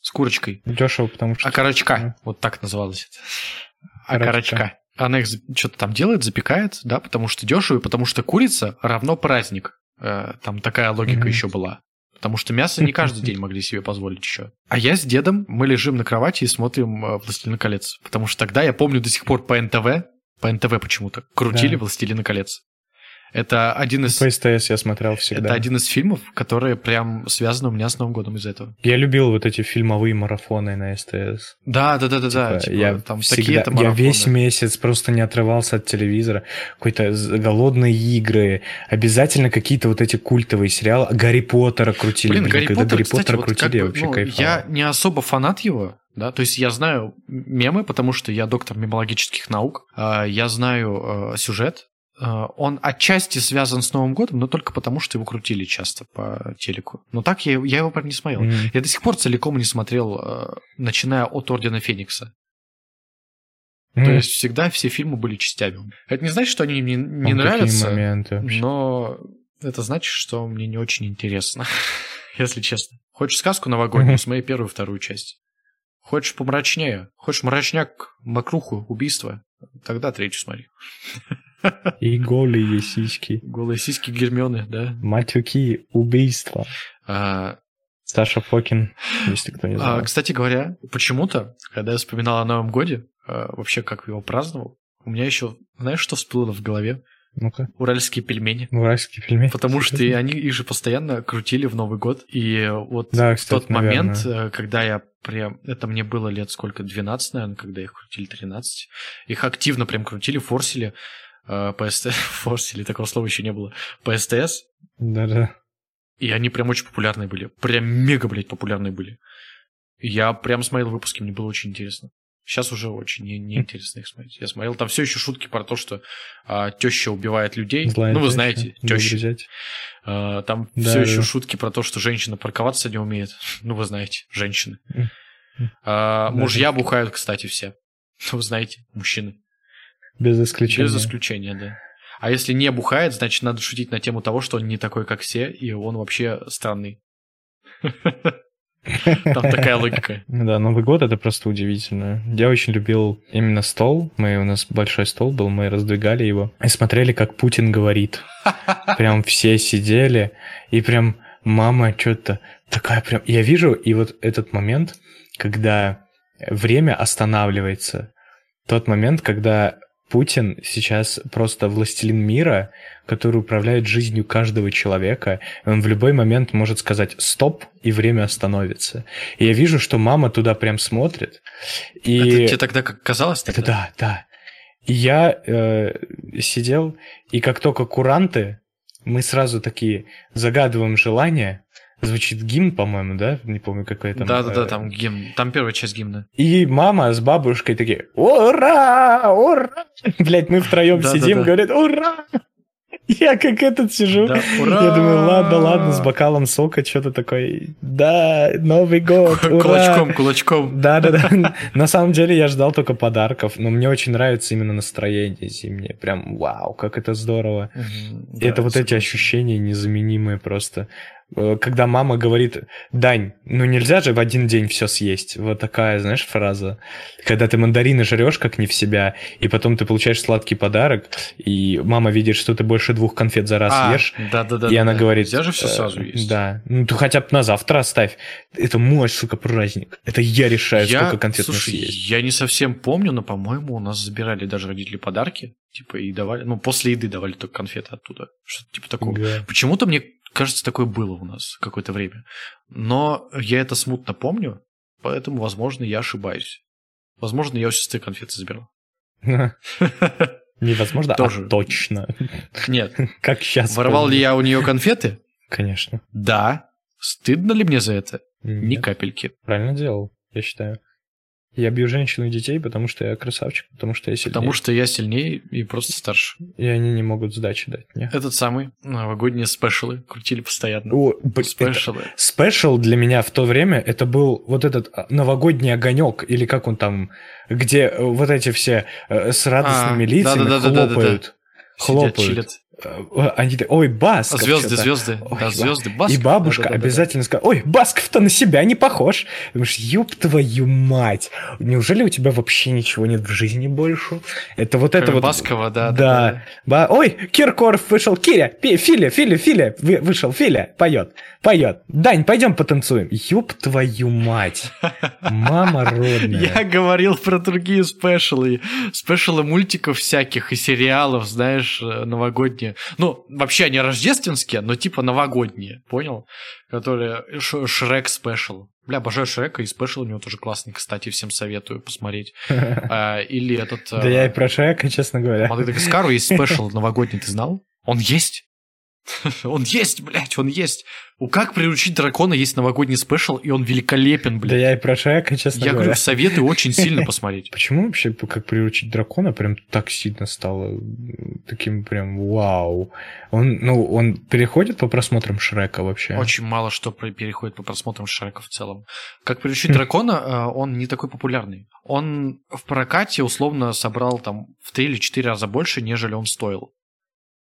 с курочкой. Дешево, потому что... Окорочка, да. вот так называлось это. Окорочка. Она их что-то там делает, запекает, да, потому что дешево, и потому что курица равно праздник. Э, там такая логика mm-hmm. еще была. Потому что мясо не каждый день могли себе позволить еще. А я с дедом, мы лежим на кровати и смотрим э, «Властелин колец». Потому что тогда, я помню до сих пор по НТВ, по НТВ почему-то, крутили да. «Властелина колец». Это один из... По СТС я смотрел всегда. Это один из фильмов, которые прям связаны у меня с Новым годом из-за этого. Я любил вот эти фильмовые марафоны на СТС. Да, да, да, да, да. Типа, я там всегда, такие Я весь месяц просто не отрывался от телевизора. Какой-то голодные игры. Обязательно какие-то вот эти культовые сериалы. Гарри Поттера крутили. Блин, Гарри Когда Поттер, Гарри Поттера кстати, крутили, вот я вообще ну, кайфовал. Я не особо фанат его, да, то есть я знаю мемы, потому что я доктор мемологических наук, а, я знаю э, сюжет, он отчасти связан с Новым годом, но только потому, что его крутили часто по телеку. Но так я, я его прям не смотрел. Mm-hmm. Я до сих пор целиком не смотрел, э, начиная от Ордена Феникса. Mm-hmm. То есть всегда все фильмы были частями. Это не значит, что они мне не Там нравятся, моменты но это значит, что мне не очень интересно, если честно. Хочешь сказку новогоднюю, mm-hmm. смотри первую и вторую часть. Хочешь помрачнее, хочешь мрачняк, макруху, убийство, тогда третью смотри. И голые сиськи. Голые сиськи Гермионы, да. Матюки, убийства. А... Саша Фокин, если кто не а, знает. А, кстати говоря, почему-то, когда я вспоминал о Новом Годе, а, вообще как его праздновал, у меня еще, знаешь, что всплыло в голове? Ну-ка. Уральские пельмени. Уральские пельмени. Потому что и они их же постоянно крутили в Новый год. И вот да, кстати, тот наверное. момент, э, когда я прям... Это мне было лет сколько? 12, наверное, когда их крутили, 13. Их активно прям крутили, форсили по СТС, Форс или такого слова еще не было, СТС. Да-да. И они прям очень популярные были. Прям мега, блядь, популярные были. Я прям смотрел выпуски, мне было очень интересно. Сейчас уже очень не, неинтересно их смотреть. Я смотрел, там все еще шутки про то, что а, теща убивает людей. Злая ну, вы теща, знаете, теща. А, там да, все да. еще шутки про то, что женщина парковаться не умеет. Ну, вы знаете, женщины. А, да, мужья бухают, кстати, все. Ну, вы знаете, мужчины. Без исключения. Без исключения, да. А если не бухает, значит, надо шутить на тему того, что он не такой, как все, и он вообще странный. Там такая логика. Да, Новый год это просто удивительно. Я очень любил именно стол. Мы, у нас большой стол был, мы раздвигали его и смотрели, как Путин говорит. Прям все сидели, и прям мама что-то такая прям... Я вижу, и вот этот момент, когда время останавливается, тот момент, когда Путин сейчас просто властелин мира, который управляет жизнью каждого человека. Он в любой момент может сказать «стоп», и время остановится. И я вижу, что мама туда прям смотрит. И... Это тебе тогда как казалось? Тогда? Это да, да. И я э, сидел, и как только куранты, мы сразу такие загадываем желание, Звучит гимн, по-моему, да? Не помню, какой там. Да-да-да, э, там гимн. Там первая часть гимна. И мама с бабушкой такие «Ура! Ура!» Блять, мы втроем сидим, говорят «Ура!» Я как этот сижу. Да, ура! Я думаю, ладно, ладно, с бокалом сока, что-то такое. Да, Новый год, ура! Кулачком, кулачком. Да-да-да. На самом деле я ждал только подарков, но мне очень нравится именно настроение зимнее. Прям вау, как это здорово. это вот эти ощущения незаменимые просто. Э, когда мама говорит, Дань, ну нельзя же в один день все съесть. Вот такая, знаешь, фраза. Когда ты мандарины жрешь как не в себя, и потом ты получаешь сладкий подарок, и мама видит, что ты больше двух конфет за раз а, ешь, да, да, да, и она говорит... Нельзя же все э, сразу есть. Да. Ну ты хотя бы на завтра оставь. Это мой, сука, праздник. Это я решаю, я, сколько конфет слушай, нужно съесть. Я не совсем помню, но, по-моему, у нас забирали даже родители подарки. Типа, и давали... Ну, после еды давали только конфеты оттуда. Что-то типа такого. Да. Почему-то мне Кажется, такое было у нас какое-то время. Но я это смутно помню, поэтому, возможно, я ошибаюсь. Возможно, я у сестры конфеты заберу. Невозможно, а Тоже. а точно. Нет. Как сейчас. Воровал помню. ли я у нее конфеты? Конечно. Да. Стыдно ли мне за это? Нет. Ни капельки. Правильно делал, я считаю. Я бью женщин и детей, потому что я красавчик, потому что я сильнее. Потому что я сильнее и просто старше. И они не могут сдачи дать мне. Этот самый новогодние спешалы крутили постоянно. О, спешалы. Спешл для меня в то время это был вот этот а, новогодний огонек, или как он там, где вот эти все э, с радостными а, лицами да, да, да, хлопают. Да, да, да. Хлопают. Сидят, они такие, ой, Басков. Звезды, звезды. Ой, да, звезды, Басков. И бабушка да, да, да, обязательно да. скажет, ой, Басков-то на себя не похож. Думаешь, ёб твою мать. Неужели у тебя вообще ничего нет в жизни больше? Это вот Кроме это вот... Баскова, да. Да. да. Ой, Киркоров вышел, Киря, Филя, Филя, Филя, вышел, Филя, поет, поет. Дань, пойдем потанцуем. Ёб твою мать. Мама родная. Я говорил про другие special ы. Special ы мультиков всяких и сериалов, знаешь, э, новогодние новогодние. Ну, вообще они рождественские, но типа новогодние, понял? Которые Шрек special. Бля, обожаю Шрека, и special у него тоже классный, кстати, всем советую посмотреть. А, или этот... Да я и про Шрека, честно говоря. Мадагаскару есть special новогодний, ты знал? Он есть? Он есть, блядь, он есть. У «Как приручить дракона» есть новогодний спешл, и он великолепен, блядь. Да я и про Шрека, честно я говоря. Я говорю, советую очень сильно посмотреть. Почему вообще «Как приручить дракона» прям так сильно стало таким прям вау? Он, ну, он переходит по просмотрам Шрека вообще? Очень мало что переходит по просмотрам Шрека в целом. «Как приручить дракона» э, он не такой популярный. Он в прокате условно собрал там в три или четыре раза больше, нежели он стоил.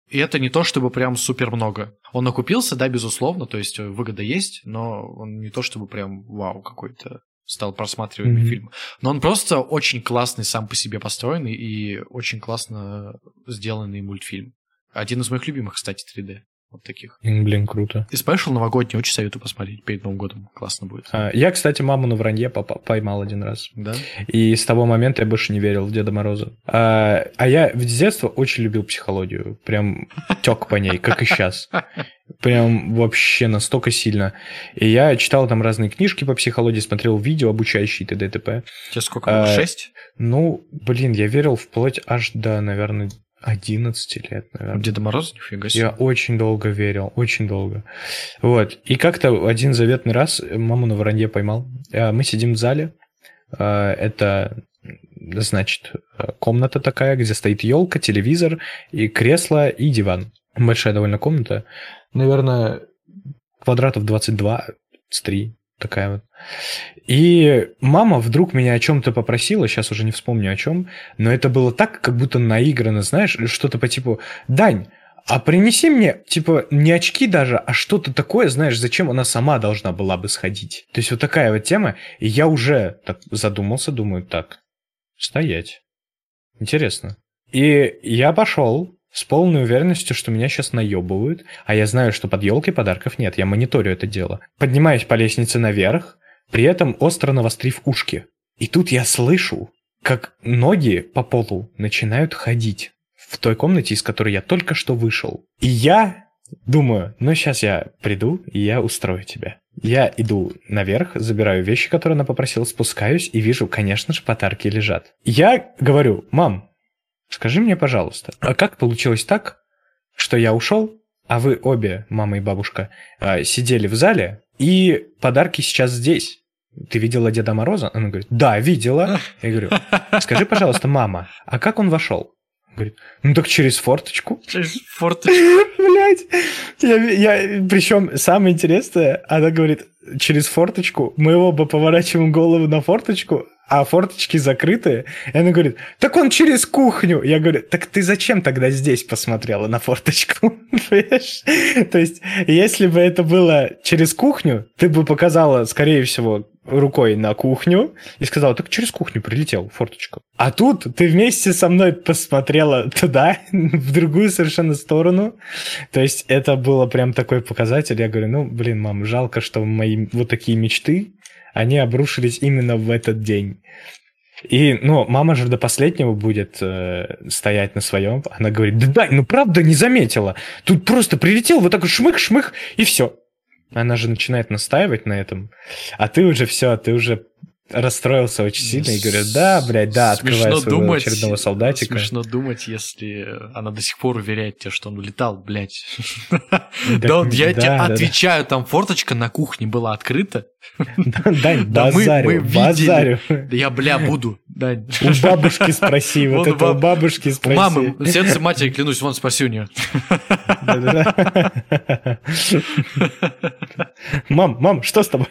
И это не то, чтобы прям супер много. Он окупился, да, безусловно, то есть выгода есть, но он не то, чтобы прям вау какой-то стал просматриваемый mm-hmm. фильм. Но он просто очень классный сам по себе построенный и очень классно сделанный мультфильм. Один из моих любимых, кстати, 3D. Вот таких. Блин, круто. И спешл новогодний очень советую посмотреть перед Новым годом. Классно будет. А, я, кстати, маму на вранье поймал один раз. Да? И с того момента я больше не верил в Деда Мороза. А, а я в детстве очень любил психологию. Прям тек по ней, как и сейчас. Прям вообще настолько сильно. И я читал там разные книжки по психологии, смотрел видео обучающие т.д. т.п. Тебе сколько? А, Шесть? Ну, блин, я верил вплоть аж до, наверное, 11 лет, наверное. Деда Мороз? Нифига себе. Я очень долго верил, очень долго. Вот. И как-то один заветный раз маму на вранье поймал. А, мы сидим в зале. А, это, значит, комната такая, где стоит елка, телевизор, и кресло, и диван. Большая довольно комната. Наверное, квадратов 22, 3 такая вот. И мама вдруг меня о чем-то попросила, сейчас уже не вспомню о чем, но это было так, как будто наиграно, знаешь, что-то по типу «Дань, а принеси мне, типа, не очки даже, а что-то такое, знаешь, зачем она сама должна была бы сходить. То есть вот такая вот тема, и я уже так задумался, думаю, так, стоять. Интересно. И я пошел с полной уверенностью, что меня сейчас наебывают, а я знаю, что под елкой подарков нет, я мониторю это дело. Поднимаюсь по лестнице наверх, при этом остро навострив ушки. И тут я слышу, как ноги по полу начинают ходить в той комнате, из которой я только что вышел. И я думаю, ну сейчас я приду, и я устрою тебя. Я иду наверх, забираю вещи, которые она попросила, спускаюсь и вижу, конечно же, подарки лежат. Я говорю, мам, скажи мне, пожалуйста, а как получилось так, что я ушел, а вы обе, мама и бабушка, а, сидели в зале, и подарки сейчас здесь? Ты видела Деда Мороза? Она говорит, да, видела. Я говорю, скажи, пожалуйста, мама, а как он вошел? Говорит, ну так через форточку. Через форточку. Блять. Я, я, причем самое интересное, она говорит, через форточку. Мы оба поворачиваем голову на форточку, а форточки закрыты. И она говорит, так он через кухню. Я говорю, так ты зачем тогда здесь посмотрела на форточку? То есть, если бы это было через кухню, ты бы показала, скорее всего, рукой на кухню и сказала, так через кухню прилетел, форточку. А тут ты вместе со мной посмотрела туда, в другую совершенно сторону. То есть это было прям такой показатель. Я говорю, ну, блин, мам, жалко, что мои вот такие мечты, они обрушились именно в этот день. И, ну, мама же до последнего будет э, стоять на своем. Она говорит, да, дай, ну правда не заметила. Тут просто прилетел вот так шмых-шмых, и все. Она же начинает настаивать на этом. А ты уже все, ты уже расстроился очень сильно и говорит, да, блядь, да, открывай своего думать, очередного солдатика. Смешно думать, если она до сих пор уверяет тебя, что он улетал, блядь. Да, я тебе отвечаю, там форточка на кухне была открыта. Дань, базарю, базарю. Я, бля, буду. У бабушки спроси, вот это у бабушки спроси. Мамы, сердце матери, клянусь, вон спроси у нее. Мам, мам, что с тобой?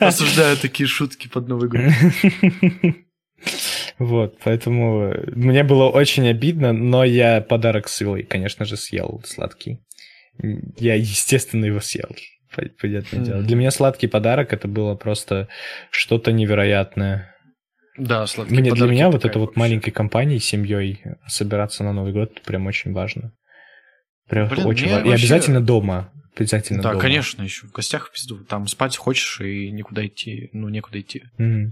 Осуждаю такие шутки под Новый год. Вот, поэтому мне было очень обидно, но я подарок с Илой, конечно же, съел сладкий. Я, естественно, его съел. Понятное дело. Для меня сладкий подарок это было просто что-то невероятное. Да, сладкий Мне, Для меня вот это вот маленькой компанией, семьей собираться на Новый год прям очень важно. Прям Блин, очень важно. И вообще... обязательно дома. Обязательно да, дома. конечно, еще в гостях в пизду. Там спать хочешь и никуда идти, ну, некуда идти. Mm.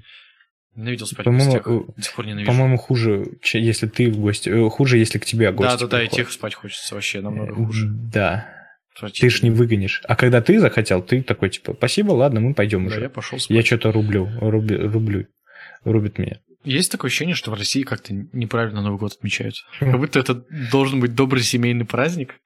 Ненавидел спать по-моему, в гостях. До сих пор ненавижу. По-моему, хуже, если ты в гости... Э, хуже, если к тебе гости Да, да, да, и тех спать хочется вообще намного хуже. Да. Ты ж не выгонишь. А когда ты захотел, ты такой, типа, спасибо, ладно, мы пойдем да, уже. я пошел спать. Я что-то рублю, рублю, рублю, рубит меня. Есть такое ощущение, что в России как-то неправильно Новый год отмечают. Как будто это должен быть добрый семейный праздник,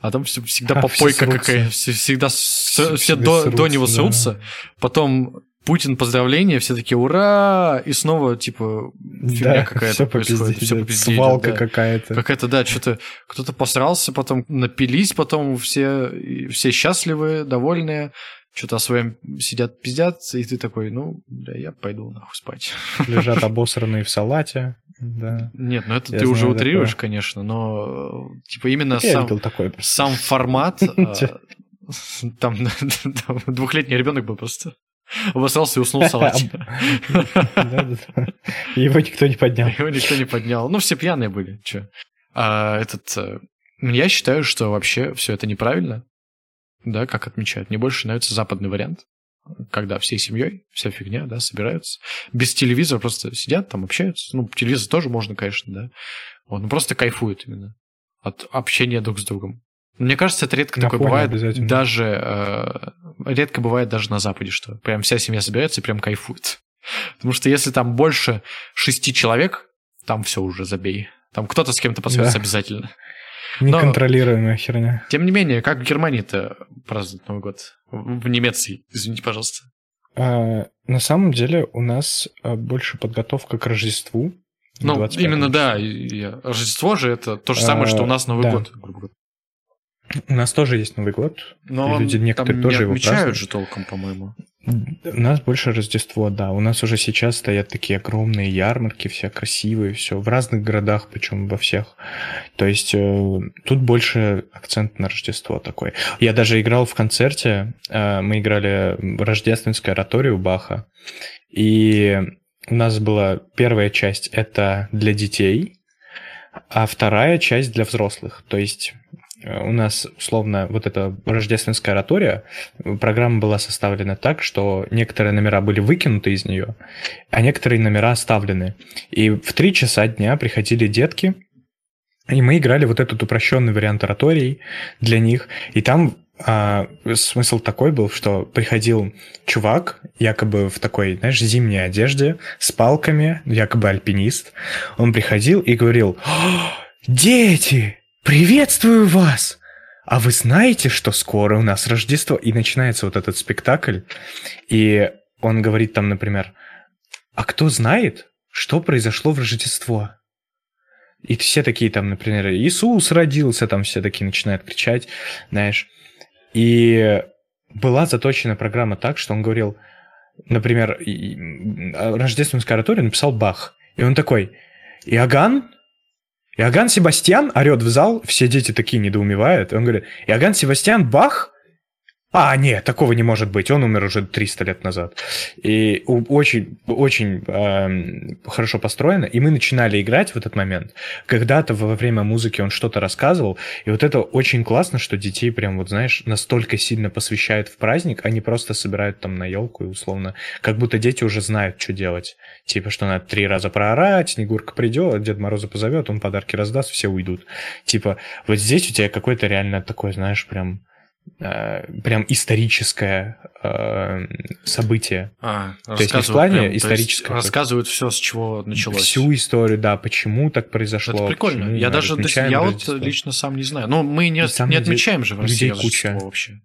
а там всегда попойка какая, всегда все, до, до него срутся, потом Путин поздравления, все такие ура, и снова типа фигня да, какая-то все происходит, все по свалка да. какая-то. Какая-то, да, что-то кто-то посрался, потом напились, потом все, все счастливые, довольные, что-то о своем сидят, пиздят, и ты такой, ну, да, я пойду нахуй спать. Лежат обосранные в салате. Да. Нет, ну это я ты уже утрируешь, такое. конечно, но типа именно сам, такой сам формат, а, там двухлетний ребенок был просто. Обосрался и уснул в салате. Его никто не поднял. Его никто не поднял. Ну, все пьяные были. Че? А этот... Э, я считаю, что вообще все это неправильно. Да, как отмечают. Мне больше нравится западный вариант когда всей семьей, вся фигня, да, собираются. Без телевизора просто сидят там, общаются. Ну, телевизор тоже можно, конечно, да. Вот, ну, просто кайфуют именно от общения друг с другом. Мне кажется, это редко на такое бывает. Даже э, редко бывает даже на Западе, что прям вся семья собирается и прям кайфует. Потому что если там больше шести человек, там все уже забей. Там кто-то с кем-то посвятится да. обязательно. Неконтролируемая херня. Тем не менее, как в Германии-то празднуют Новый год? В Немеции, извините, пожалуйста. А, на самом деле у нас а, больше подготовка к Рождеству. Ну, именно, да. Рождество же это то же самое, а, что у нас Новый да. год, грубо говоря. У нас тоже есть Новый год. Но люди некоторые тоже не его отмечают празднуют. же толком, по-моему. У нас больше Рождество, да. У нас уже сейчас стоят такие огромные ярмарки, все красивые, все в разных городах, причем во всех. То есть э, тут больше акцент на Рождество такой. Я даже играл в концерте, э, мы играли рождественскую ораторию Баха, и у нас была первая часть это для детей, а вторая часть для взрослых. То есть у нас, условно, вот эта рождественская оратория, программа была составлена так, что некоторые номера были выкинуты из нее, а некоторые номера оставлены. И в три часа дня приходили детки, и мы играли вот этот упрощенный вариант ораторий для них. И там а, смысл такой был, что приходил чувак, якобы в такой, знаешь, зимней одежде, с палками, якобы альпинист. Он приходил и говорил, «Дети, «Приветствую вас! А вы знаете, что скоро у нас Рождество?» И начинается вот этот спектакль, и он говорит там, например, «А кто знает, что произошло в Рождество?» И все такие там, например, Иисус родился, там все такие начинают кричать, знаешь. И была заточена программа так, что он говорил, например, рождественскую ораторию написал Бах. И он такой, Иоганн Иоганн Себастьян орет в зал, все дети такие недоумевают. Он говорит, Иоганн Себастьян Бах? А, нет, такого не может быть, он умер уже 300 лет назад. И очень, очень э, хорошо построено, и мы начинали играть в этот момент. Когда-то во время музыки он что-то рассказывал, и вот это очень классно, что детей прям, вот знаешь, настолько сильно посвящают в праздник, они просто собирают там на елку и условно, как будто дети уже знают, что делать. Типа, что надо три раза проорать, Снегурка придет, Дед Мороза позовет, он подарки раздаст, все уйдут. Типа, вот здесь у тебя какой-то реально такой, знаешь, прям прям историческое э, событие. А, то есть не в плане прям, историческое. Рассказывают все, с чего началось. Всю историю, да, почему так произошло. Это прикольно. Я даже я вот лично сам не знаю. Но мы не, не отмечаем же в России куча. вообще.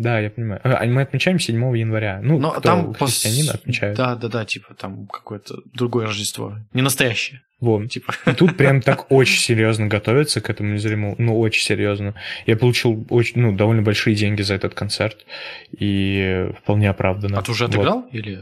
Да, я понимаю. А, мы отмечаем 7 января. Ну, Но кто там христианин пос... отмечает. Да, да, да, типа там какое-то другое Рождество. Не настоящее. Вот. Типа. И тут прям так очень серьезно готовится к этому незримому. Ну, очень серьезно. Я получил очень, ну, довольно большие деньги за этот концерт. И вполне оправданно. А ты уже отыграл? Вот. Или...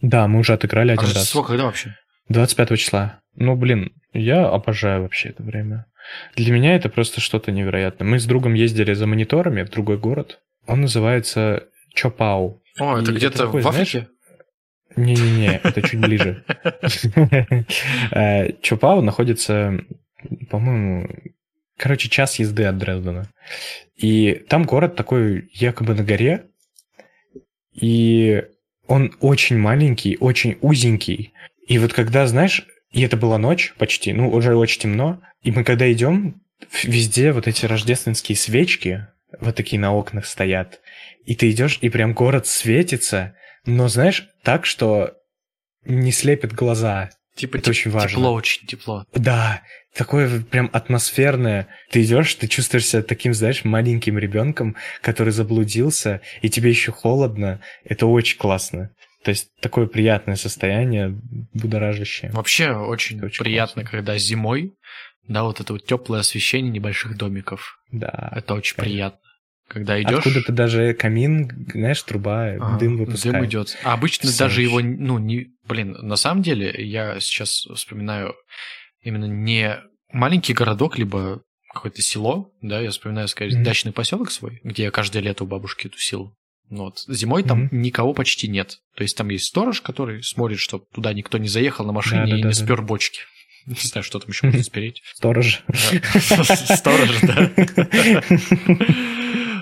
Да, мы уже отыграли а один а раз. Рождество когда вообще? 25 числа. Ну, блин, я обожаю вообще это время. Для меня это просто что-то невероятное. Мы с другом ездили за мониторами в другой город. Он называется Чопау. О, это где-то в Африке? Не-не-не, это чуть ближе. Э, Чопау находится, по-моему, короче, час езды от Дрездена. И там город такой якобы на горе, и он очень маленький, очень узенький. И вот когда, знаешь, и это была ночь почти, ну, уже очень темно, и мы когда идем, везде вот эти рождественские свечки, вот такие на окнах стоят. И ты идешь, и прям город светится, но знаешь, так, что не слепит глаза. Типа это теп- очень важно. Тепло, очень тепло. Да, такое прям атмосферное. Ты идешь, ты чувствуешь себя таким, знаешь, маленьким ребенком, который заблудился, и тебе еще холодно. Это очень классно. То есть такое приятное состояние, будоражащее. Вообще очень, очень приятно, классно. когда зимой, да, вот это вот теплое освещение небольших домиков. Да. Это очень конечно. приятно. Когда идешь... Откуда-то даже камин, знаешь, труба, ага, дым выпускает. Дым идет. А обычно Все даже его, ну, не... Блин, на самом деле, я сейчас вспоминаю именно не маленький городок, либо какое-то село, да, я вспоминаю, скорее, mm-hmm. дачный поселок свой, где я каждое лето у бабушки тусил. Ну вот. Зимой там mm-hmm. никого почти нет. То есть там есть сторож, который смотрит, чтобы туда никто не заехал на машине да, да, и да, не да. спер бочки. Не знаю, что там еще можно спереть. Сторож. Сторож, да.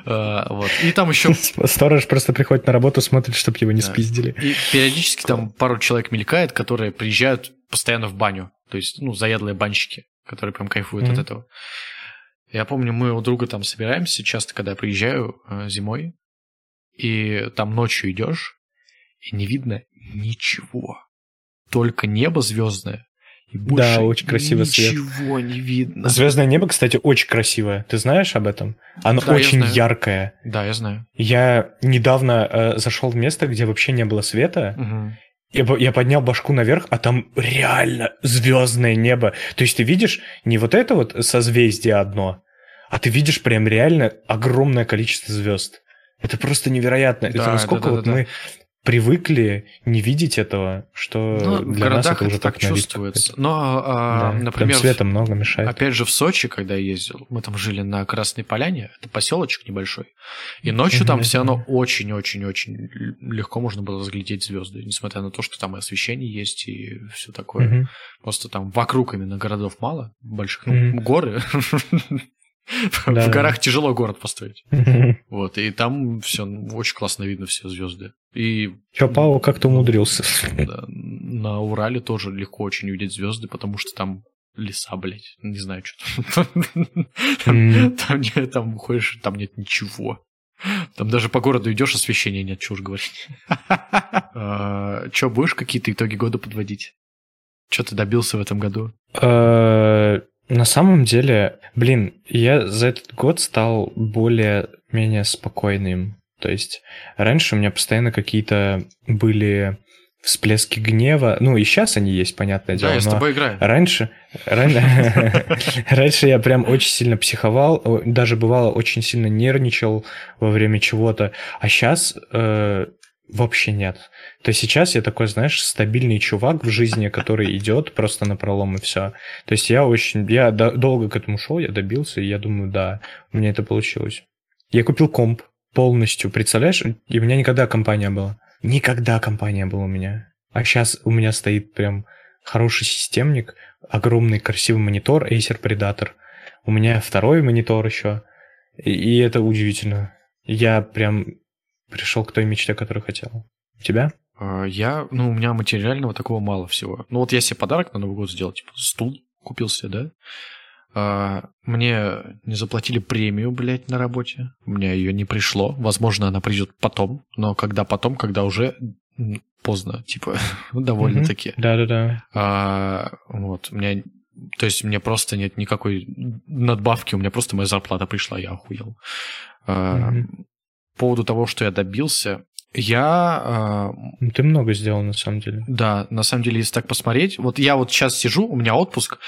А, вот. И там еще... Сторож просто приходит на работу, смотрит, чтобы его не спиздили. И периодически там пару человек мелькает, которые приезжают постоянно в баню. То есть, ну, заядлые банщики, которые прям кайфуют от этого. Я помню, мы у друга там собираемся часто, когда я приезжаю э, зимой, и там ночью идешь, и не видно ничего. Только небо звездное, и больше да, очень красивый свет. Ничего не видно. Звездное небо, кстати, очень красивое. Ты знаешь об этом? Оно да, очень яркое. Да, я знаю. Я недавно э, зашел в место, где вообще не было света. Угу. Я, я поднял башку наверх, а там реально звездное небо. То есть ты видишь не вот это вот созвездие одно, а ты видишь прям реально огромное количество звезд. Это просто невероятно. Да, это насколько да, да, вот да, мы привыкли не видеть этого, что ну, для нас это уже это так чувствуется. Но, а, да, например, там света много мешает. Опять же в Сочи, когда я ездил, мы там жили на Красной Поляне, это поселочек небольшой, и ночью там все равно очень-очень-очень легко можно было разглядеть звезды, несмотря на то, что там и освещение есть и все такое. Просто там вокруг именно городов мало больших, ну, горы. В горах тяжело город построить. Вот, и там все очень классно видно все звезды. И... Че, Павел как-то умудрился. На Урале тоже легко очень увидеть звезды, потому что там леса, блядь. Не знаю, что там. Там ходишь, там нет ничего. Там даже по городу идешь, освещения нет, уж говорить. А, че, будешь какие-то итоги года подводить? Что ты добился в этом году? На самом деле, блин, я за этот год стал более-менее спокойным. То есть раньше у меня постоянно какие-то были всплески гнева. Ну, и сейчас они есть, понятное дело. Да, я с тобой играю. Раньше, раньше я прям очень сильно психовал, даже бывало очень сильно нервничал во время чего-то. А сейчас э, Вообще нет. То сейчас я такой, знаешь, стабильный чувак в жизни, который идет просто на пролом и все. То есть я очень... Я долго к этому шел, я добился, и я думаю, да, у меня это получилось. Я купил комп полностью, представляешь? И у меня никогда компания была. Никогда компания была у меня. А сейчас у меня стоит прям хороший системник, огромный красивый монитор Acer Predator. У меня второй монитор еще. И, и это удивительно. Я прям пришел к той мечте, которую хотел. У тебя? А, я, ну, у меня материального такого мало всего. Ну, вот я себе подарок на Новый год сделал, типа, стул купил себе, да? А, мне не заплатили премию, блядь, на работе. У меня ее не пришло. Возможно, она придет потом. Но когда потом, когда уже поздно, типа, довольно-таки. Да-да-да. А, вот, у меня то есть мне просто нет никакой надбавки, у меня просто моя зарплата пришла, я охуел. Mm-hmm поводу того, что я добился, я... Э, Ты много сделал, на самом деле. Да, на самом деле, если так посмотреть, вот я вот сейчас сижу, у меня отпуск,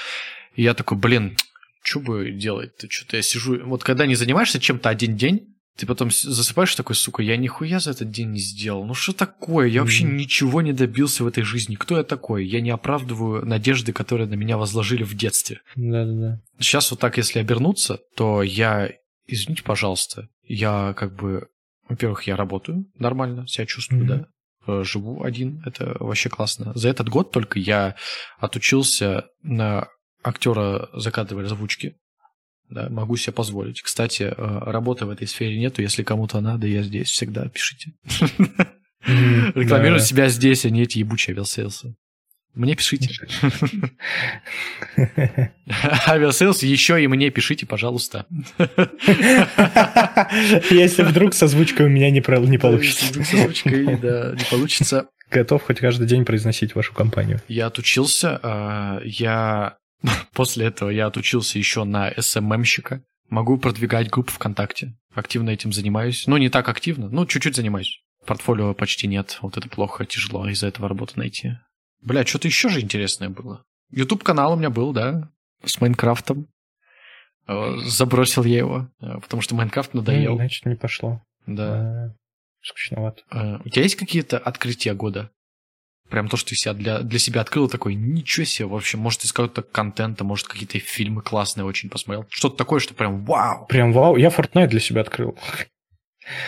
и я такой, блин, что бы делать-то, что-то я сижу... Вот когда не занимаешься чем-то один день, ты потом засыпаешь такой, сука, я нихуя за этот день не сделал. Ну что такое? Я вообще ничего не добился в этой жизни. Кто я такой? Я не оправдываю надежды, которые на меня возложили в детстве. Да-да-да. Сейчас вот так, если обернуться, то я, извините, пожалуйста, я как бы во-первых, я работаю нормально, себя чувствую, mm-hmm. да. Э, живу один, это вообще классно. За этот год только я отучился на актера закадровой озвучки. Да, могу себе позволить. Кстати, э, работы в этой сфере нету. Если кому-то надо, я здесь всегда пишите. Рекламирую себя здесь, а не эти ебучие Aviasales ы. Мне пишите. Aviasales, еще и мне пишите, пожалуйста. Если вдруг с озвучкой у меня не, не получится. Если вдруг с озвучкой, да, не получится. Готов хоть каждый день произносить вашу компанию. Я отучился, а, я... После этого я отучился еще на SMM щика. Могу продвигать группу ВКонтакте. Активно этим занимаюсь. Ну, не так активно, ну, чуть-чуть занимаюсь. Портфолио почти нет. Вот это плохо, тяжело из-за этого работу найти. Бля, что-то еще же интересное было. Ютуб канал у меня был, да, с Майнкрафтом. Э, забросил я его, э, потому что Майнкрафт надоел. Ну, значит, не пошло. Да. А, скучновато. У тебя есть какие-то открытия года? Прям то, что ты себя для, для себя открыл, такой, ничего себе, вообще, может, из какого-то контента, может, какие-то фильмы классные очень посмотрел. Что-то такое, что прям вау. Прям вау. Я Fortnite для себя открыл.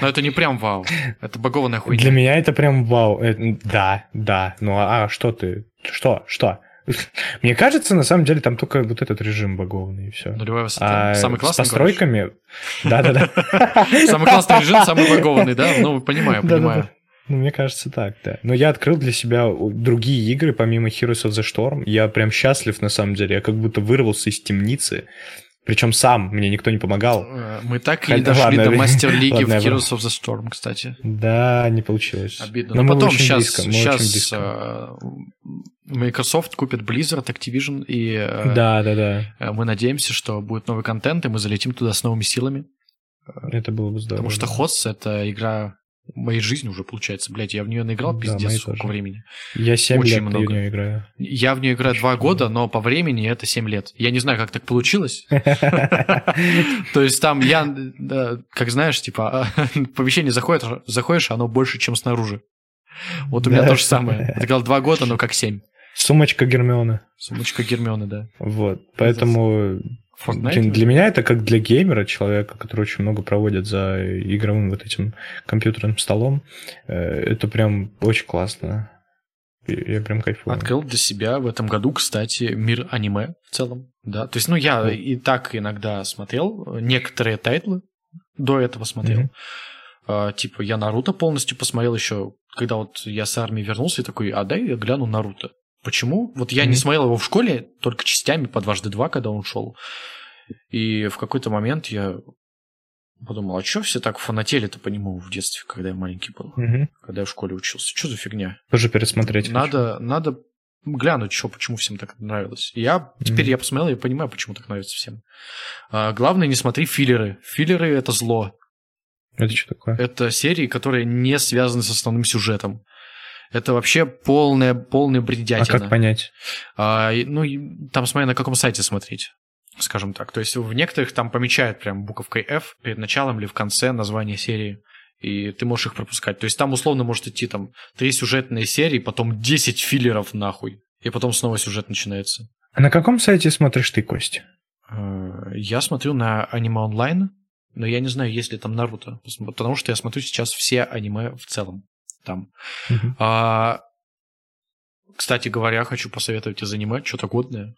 Но это не прям вау. Это багованная хуйня. Для меня это прям вау. Это, да, да. Ну а, а что ты? Что? Что? Мне кажется, на самом деле, там только вот этот режим багованный и все. Нулевая высота. А самый классный. С постройками. Да-да-да. Самый классный режим, самый багованный, да? Ну, понимаю, понимаю. Ну, мне кажется, так, да. Но я открыл для себя другие игры, помимо Heroes of the Storm. Я прям счастлив, на самом деле. Я как будто вырвался из темницы. Причем сам, мне никто не помогал. Э, мы так и не дошли ладно, до мастер-лиги в Heroes of the Storm, кстати. Да, не получилось. Обидно. Но, Но потом сейчас, близко, сейчас э, Microsoft купит Blizzard, Activision, и э, да, да, да. мы надеемся, что будет новый контент, и мы залетим туда с новыми силами. Это было бы здорово. Потому что Hosts — это игра моей жизни уже получается, блядь, я в нее наиграл да, пиздец сколько тоже. времени. Я 7 Очень лет много. в нее играю. Я в нее играю Очень 2 много. года, но по времени это 7 лет. Я не знаю, как так получилось. То есть там я, как знаешь, типа, помещение заходит, заходишь, оно больше, чем снаружи. Вот у меня то же самое. Играл 2 года, но как 7. Сумочка Гермиона. Сумочка Гермиона, да. Вот, поэтому Fortnite? Для меня это как для геймера, человека, который очень много проводит за игровым вот этим компьютерным столом. Э, это прям очень классно. Я прям кайфую. Открыл для себя в этом году, кстати, мир аниме в целом. Да, то есть, ну, я и так иногда смотрел некоторые тайтлы, до этого смотрел. Mm-hmm. Типа, я Наруто полностью посмотрел еще, когда вот я с армии вернулся, и такой, а дай я гляну Наруто. Почему? Вот я mm-hmm. не смотрел его в школе, только частями по дважды два, когда он шел. И в какой-то момент я подумал, а что все так фанатели-то по нему в детстве, когда я маленький был, mm-hmm. когда я в школе учился? Что за фигня? Тоже пересмотреть. Надо, хочу. надо глянуть, что, почему всем так нравилось. И я теперь mm-hmm. я посмотрел, я понимаю, почему так нравится всем. А, главное, не смотри филлеры. Филлеры это зло. Это что такое? Это серии, которые не связаны с основным сюжетом. Это вообще полная, полная бредятина. А как понять? А, ну, там смотря на каком сайте смотреть скажем так. То есть в некоторых там помечают прям буковкой F перед началом или в конце название серии, и ты можешь их пропускать. То есть там условно может идти там три сюжетные серии, потом 10 филлеров нахуй, и потом снова сюжет начинается. А на каком сайте смотришь ты, Костя? А, я смотрю на аниме онлайн, но я не знаю, есть ли там Наруто, потому что я смотрю сейчас все аниме в целом там. Uh-huh. А, кстати говоря, хочу посоветовать из аниме что-то годное.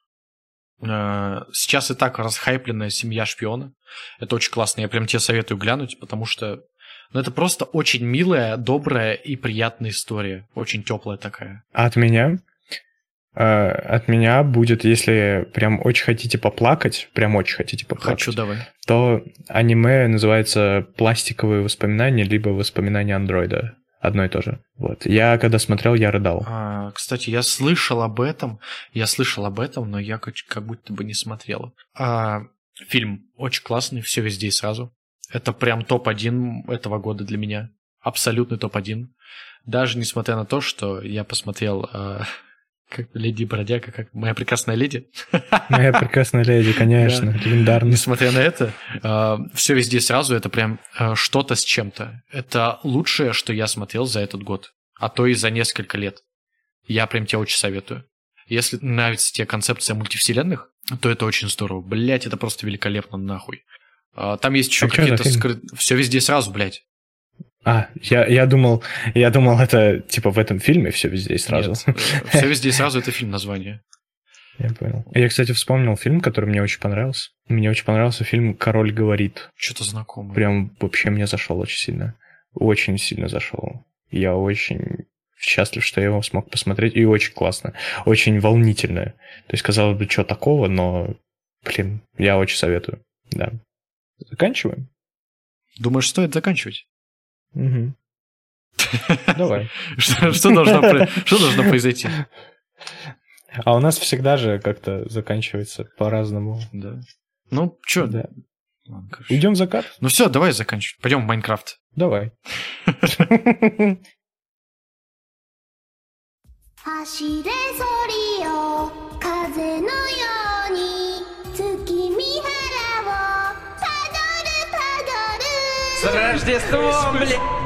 А, сейчас и так расхайпленная «Семья шпиона». Это очень классно, я прям тебе советую глянуть, потому что ну, это просто очень милая, добрая и приятная история. Очень теплая такая. А от меня? А, от меня будет, если прям очень хотите поплакать, прям очень хотите поплакать. Хочу, давай. То аниме называется «Пластиковые воспоминания» либо «Воспоминания андроида» одно и то же. Вот. Я когда смотрел, я рыдал. А, кстати, я слышал об этом. Я слышал об этом, но я как, как будто бы не смотрел. А, фильм очень классный, все везде и сразу. Это прям топ-1 этого года для меня. Абсолютный топ-1. Даже несмотря на то, что я посмотрел а, как леди бродяга, как моя прекрасная леди. Моя прекрасная леди, конечно, да. легендарно. Несмотря на это, э, все везде сразу это прям э, что-то с чем-то. Это лучшее, что я смотрел за этот год, а то и за несколько лет. Я прям тебе очень советую. Если нравится тебе концепция мультивселенных, то это очень здорово. Блять, это просто великолепно нахуй. Э, там есть еще а какие-то скрытые... Все везде сразу, блядь. А, я, я думал, я думал, это типа в этом фильме все везде и сразу. Нет, все везде и сразу это фильм название. Я понял. Я, кстати, вспомнил фильм, который мне очень понравился. Мне очень понравился фильм «Король говорит». Что-то знакомое. Прям вообще мне зашел очень сильно. Очень сильно зашел. Я очень счастлив, что я его смог посмотреть. И очень классно. Очень волнительно. То есть, казалось бы, что такого, но, блин, я очень советую. Да. Заканчиваем? Думаешь, стоит заканчивать? Угу. Давай. Что, должно, произойти? А у нас всегда же как-то заканчивается по-разному. Да. Ну, что? Да. Идем в закат? Ну все, давай заканчивать. Пойдем в Майнкрафт. Давай. Рождество, блядь!